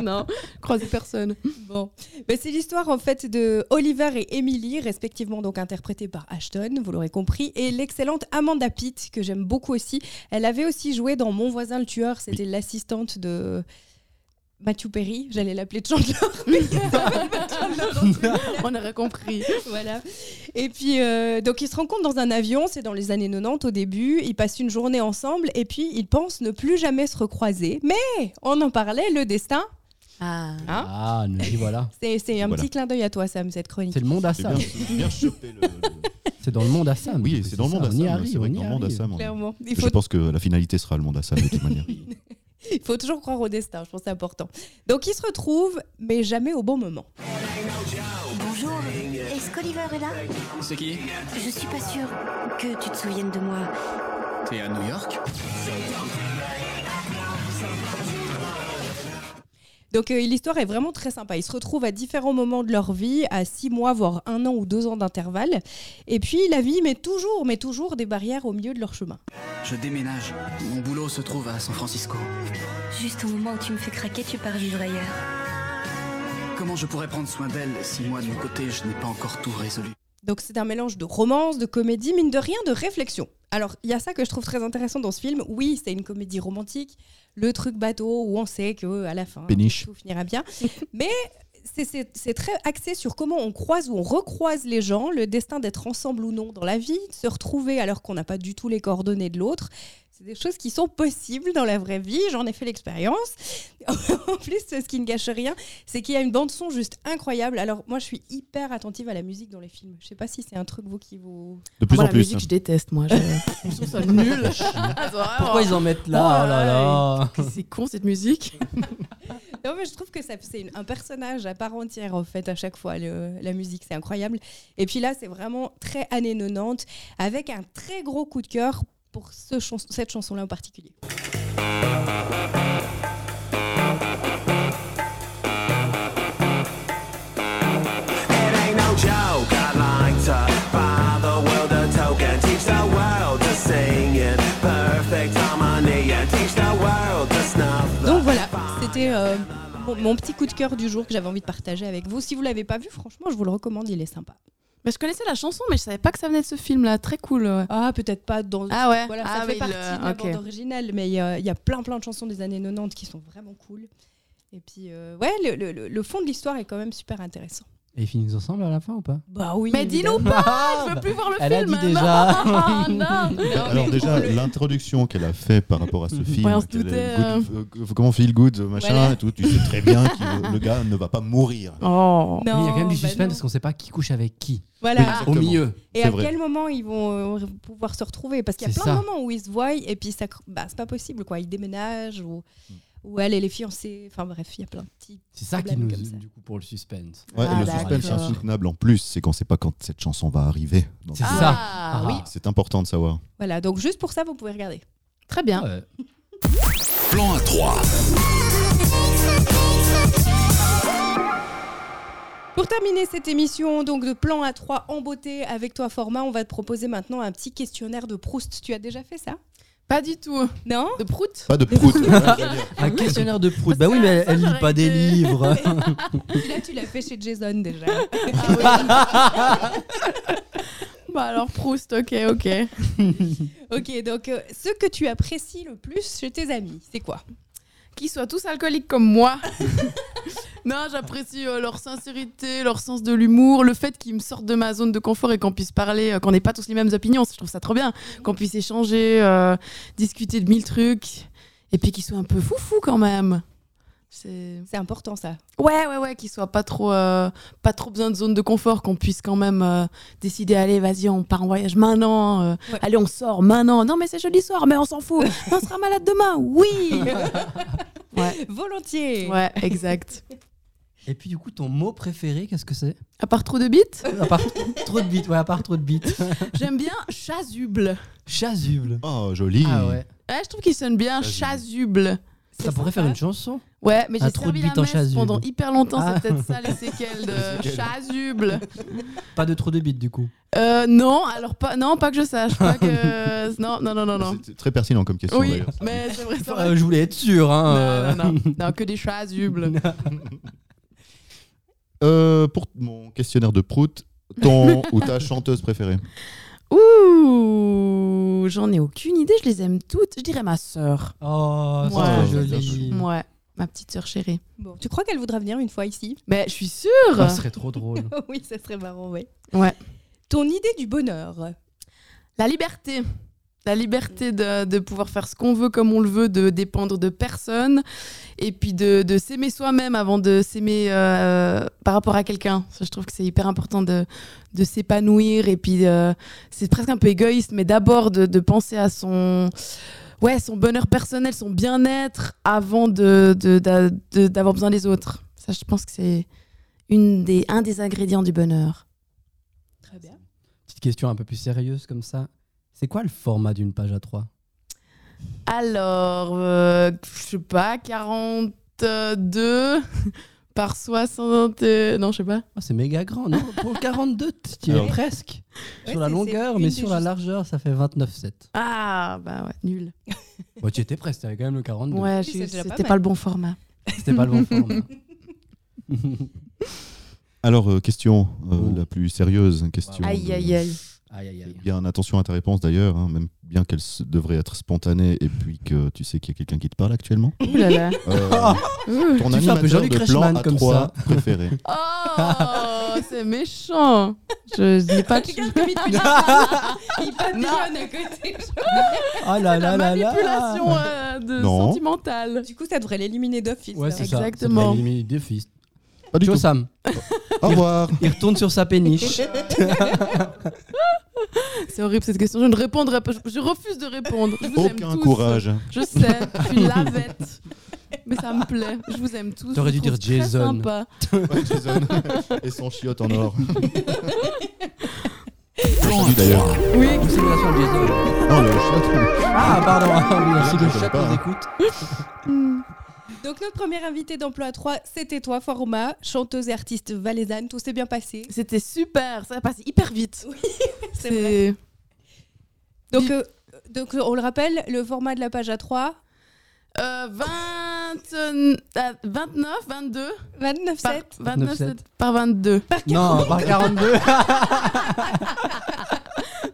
non, croisé personne. Bon, Ben, c'est l'histoire en fait de Oliver et Emily, respectivement donc interprétés par Ashton, vous l'aurez compris, et l'excellente Amanda Pitt que j'aime beaucoup aussi. Elle avait aussi joué dans Mon voisin le tueur, c'était l'assistante de Matthew Perry, j'allais l'appeler Chandler. On aurait compris. voilà. Et puis, euh, donc, ils se rencontrent dans un avion, c'est dans les années 90 au début. Ils passent une journée ensemble et puis ils pensent ne plus jamais se recroiser. Mais on en parlait, le destin, Ah. Hein Ah, nous y voilà. c'est un Voilà. petit clin d'œil à toi, Sam, cette chronique. C'est le monde à C'est Sam. bien, bien chopé le. le- C'est dans le monde à Sam. Oui, c'est dans le monde à on y Sam. arrive, C'est vrai on y dans le monde à arrive. Sam. Clairement. Il Je faut, pense que la finalité sera le monde à Sam de toute manière. Il faut toujours croire au destin, je pense que c'est important. Donc, ils se retrouvent, mais jamais au bon moment. Bonjour, est-ce qu'Oliver est là? C'est qui? Je suis pas sûre que tu te souviennes de moi. T'es à New York? Donc, euh, l'histoire est vraiment très sympa. Ils se retrouvent à différents moments de leur vie, à six mois, voire un an ou deux ans d'intervalle. Et puis, la vie met toujours, met toujours des barrières au milieu de leur chemin. Je déménage. Mon boulot se trouve à San Francisco. Juste au moment où tu me fais craquer, tu pars vivre ailleurs. Comment je pourrais prendre soin d'elle si moi, de mon côté, je n'ai pas encore tout résolu? Donc c'est un mélange de romance, de comédie, mine de rien, de réflexion. Alors il y a ça que je trouve très intéressant dans ce film. Oui, c'est une comédie romantique, le truc bateau où on sait que à la fin Péniche. tout finira bien. Mais c'est très axé sur comment on croise ou on recroise les gens, le destin d'être ensemble ou non dans la vie, de se retrouver alors qu'on n'a pas du tout les coordonnées de l'autre. C'est des choses qui sont possibles dans la vraie vie, j'en ai fait l'expérience. en plus, ce qui ne gâche rien, c'est qu'il y a une bande son juste incroyable. Alors moi, je suis hyper attentive à la musique dans les films. Je sais pas si c'est un truc vous qui vous... De plus moi, en la plus. musique, je déteste, moi. Je, je trouve ça nul. Pourquoi ils en mettent là Oh là là C'est con cette musique. Non, mais je trouve que ça- c'est un personnage à part entière, en fait, à chaque fois, le- la musique, c'est incroyable. Et puis là, c'est vraiment très années 90, avec un très gros coup de cœur pour ce chans- cette chanson-là en particulier. Donc voilà, c'était euh, mon, mon petit coup de cœur du jour que j'avais envie de partager avec vous. Si vous l'avez pas vu, franchement, je vous le recommande, il est sympa. Mais je connaissais la chanson, mais je savais pas que ça venait de ce film-là. Très cool. ouais. Ah, peut-être pas dans... Ah ouais. Voilà, Ah ça fait partie le- de la ok. bande originale, mais il y, a- il y a plein plein de chansons des années 90 qui sont vraiment cool. Et puis, euh, ouais, le, le- le- le fond de l'histoire est quand même super intéressant. Et ils finissent ensemble à la fin ou pas? Bah oui. Mais dis-nous pas, je veux plus voir le Elle a film. dit déjà. Non, non. Alors déjà, l'introduction qu'elle a fait par rapport à ce film, Ouais, on se qu'elle est doutait, good- euh, comment feel good, machin, Voilà. et tout, tu sais très bien que le gars ne va pas mourir. Oh. Mais il y a quand même du bah suspense parce qu'on sait pas qui couche avec qui. Voilà. Oui, Au milieu. Et à vrai. quel moment ils vont euh, pouvoir se retrouver? Parce qu'il y a plein de ça. moments où ils se voient et puis ça, bah, c'est pas possible quoi. Ils déménagent ou, Mm. Ou elle et les fiancés. Enfin bref, il y a plein de petits. C'est ça qui nous, du coup, pour le suspense. Ouais, Ah, le suspense d'accord. insoutenable en plus, c'est qu'on sait pas quand cette chanson va arriver. C'est euh, ça. Ah, Ah. oui. C'est important de savoir. Voilà, donc juste pour ça, vous pouvez regarder. Très bien. Ouais. Plan à 3. Pour terminer cette émission donc de plan à 3 en beauté avec toi format, on va te proposer maintenant un petit questionnaire de Proust. Tu as déjà fait ça? Pas du tout. Non De prout Pas de prout. Un questionnaire de prout. Bah oui, mais elle, lit pas des livres. Celui-là, tu l'as fait chez Jason déjà. Bah alors Proust, ok, ok. ok, donc euh, ce que tu apprécies le plus chez tes amis, c'est quoi? Qu'ils soient tous alcooliques comme moi. non, j'apprécie euh, leur sincérité, leur sens de l'humour, le fait qu'ils me sortent de ma zone de confort et qu'on puisse parler, euh, qu'on n'ait pas tous les mêmes opinions. Je trouve ça trop bien. Qu'on puisse échanger, euh, discuter de mille trucs. Et puis qu'ils soient un peu foufou quand même. C'est... Important ça. Ouais, ouais, ouais, qu'ils soient pas trop, euh, pas trop besoin de zone de confort, qu'on puisse quand même euh, décider, allez, vas-y, on part en voyage maintenant, euh, Ouais. allez, on sort maintenant. Non, mais c'est jeudi soir, mais on s'en fout. on sera malade demain, oui. ouais, Volontiers. ouais, exact. Et puis du coup, ton mot préféré, qu'est-ce que c'est? À part trop de bites, À part trop de bits, ouais, à part trop de bits. j'aime bien chasuble. Chasuble. Oh, joli. Ah ouais. Ouais, je trouve qu'il sonne bien, chasuble. Ça pourrait faire une chanson. Ouais, mais j'ai servi bite la en messe chasuble. pendant hyper longtemps, Ah. c'est peut-être ça les séquelles de chasuble. Pas de trop de bits du coup. Euh, non, alors pas, non, pas que je sache, pas que, non, non, non, non, non. C'est très pertinent comme question Oui, d'ailleurs. mais c'est vrai, vrai. Euh, je voulais être sûr. Hein, euh. Non, non, non, non, que des chasubles. Euh, pour mon questionnaire de prout, ton ou ta chanteuse préférée? Ouh, j'en ai aucune idée, je les aime toutes. Je dirais ma sœur. Oh, c'est Ouais. joli. Ouais, ma petite sœur chérie. Bon, tu crois qu'elle voudra venir une fois ici? Mais je suis sûre. Ça serait trop drôle. Oui, ça serait marrant, ouais. Ouais. Ton idée du bonheur? La liberté. La liberté de, de pouvoir faire ce qu'on veut comme on le veut, de dépendre de personne, et puis de, de s'aimer soi-même avant de s'aimer euh, par rapport à quelqu'un. Je trouve que c'est hyper important de, de s'épanouir, et puis euh, c'est presque un peu égoïste, mais d'abord de, de penser à son, ouais, son bonheur personnel, son bien-être, avant de, de- d'avoir besoin des autres. Ça, je pense que c'est une des, un des ingrédients du bonheur. Très bien. Petite question un peu plus sérieuse comme ça. C'est quoi le format d'une page à 3 Alors, euh, je sais pas, 42 par 60. euh, Non, je sais pas. Oh, C'est méga grand, non? Pour le 42, tu es Alors- presque. Ouais, sur la longueur, mais sur la largeur, ça fait 29,7. Ah, bah ouais, nul. Bon, tu étais presque, t'avais quand même le 42. Ouais, Oui, pas c'était pas le bon format. C'était pas le bon format. Alors, euh, question euh, Oh. la plus sérieuse, question Aïe, aïe, aïe. Aïe, aïe, aïe. Fais bien attention à ta réponse d'ailleurs, hein, même bien qu'elle devrait être spontanée et puis que tu sais qu'il y a quelqu'un qui te parle actuellement. Ouh là là. Euh, ton Tu fais un peu animateur de plan à comme trois ça. préféré. Oh, c'est méchant. Je n'ai pas de il papillonne à côté. Ah là là là là. manipulation euh, de Non. sentimentale. Du coup, ça devrait l'éliminer d'office. Ouais, là. c'est ça. Exactement. Ça devrait éliminer deux fils. Pas du Ciao tout. Sam. Au revoir. Il retourne sur sa péniche. C'est horrible cette question. Je ne répondrai pas. Je, je refuse de répondre. Je vous aime Aucun tous. courage. Je sais. Je suis lavette. Mais ça me plaît. Je vous aime tous. T'aurais je dû vous dire trouve très Jason. sympa. Ouais, Jason. Et son chiotte en or. D'ailleurs. 3. Oui. Simulation de Jason. Non, le chiotte. Ah, pardon. Ah, Merci Je le connais chat pas, nous hein. écoute. Donc, notre premier invité d'emploi 3, c'était toi, Forma, chanteuse et artiste valaisanne. Tout s'est bien passé. C'était super. Ça a passé hyper vite. C'est vrai. C'est Donc, euh, donc, on le rappelle, le format de la page A3, euh, 20, euh, 29, 22. 29 Par, 7. 29 7. 7 par 22. Non, par 42.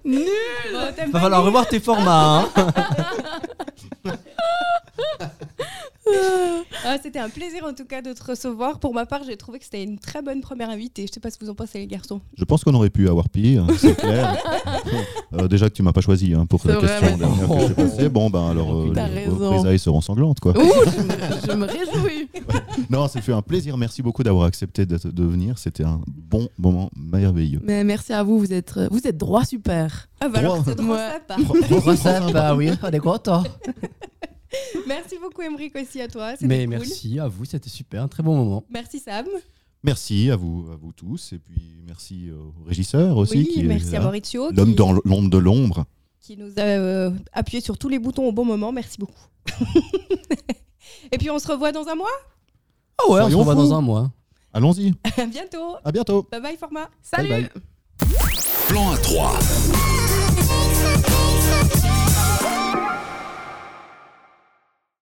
Nul Bon, Va falloir revoir tes formats. Hein. Ah, c'était un plaisir en tout cas de te recevoir. Pour ma part, j'ai trouvé que c'était une très bonne première invitée. Je sais pas ce que vous en pensez, les garçons. Je pense qu'on aurait pu avoir pire, c'est clair. Euh, déjà que tu m'as pas choisi hein, pour la vrai, question mais- dernière que j'ai passée. Bon, ben alors, euh, les représailles seront sanglantes, quoi. Ouh, je me, je me réjouis. Non, ça fait un plaisir. Merci beaucoup d'avoir accepté de, de venir. C'était un bon moment merveilleux. Mais merci à vous, vous êtes, vous êtes droit super. Ah, bah alors, Droit. c'est sympa. Trop sympa, oui, on est content. Merci beaucoup, Emric, aussi à toi. Mais cool. merci à vous, c'était super, un très bon moment. Merci, Sam. Merci à vous, à vous tous. Et puis merci au régisseur aussi. oui, qui est merci à. Maurizio. L'homme qui- dans l'ombre de l'ombre. qui nous a euh, appuyé sur tous les boutons au bon moment. Merci beaucoup. Et puis on se revoit dans un mois? Ah ouais, on se revoit dans un mois. Allons-y. À bientôt. À bientôt. Bye bye format. Salut bye. Plan à 3.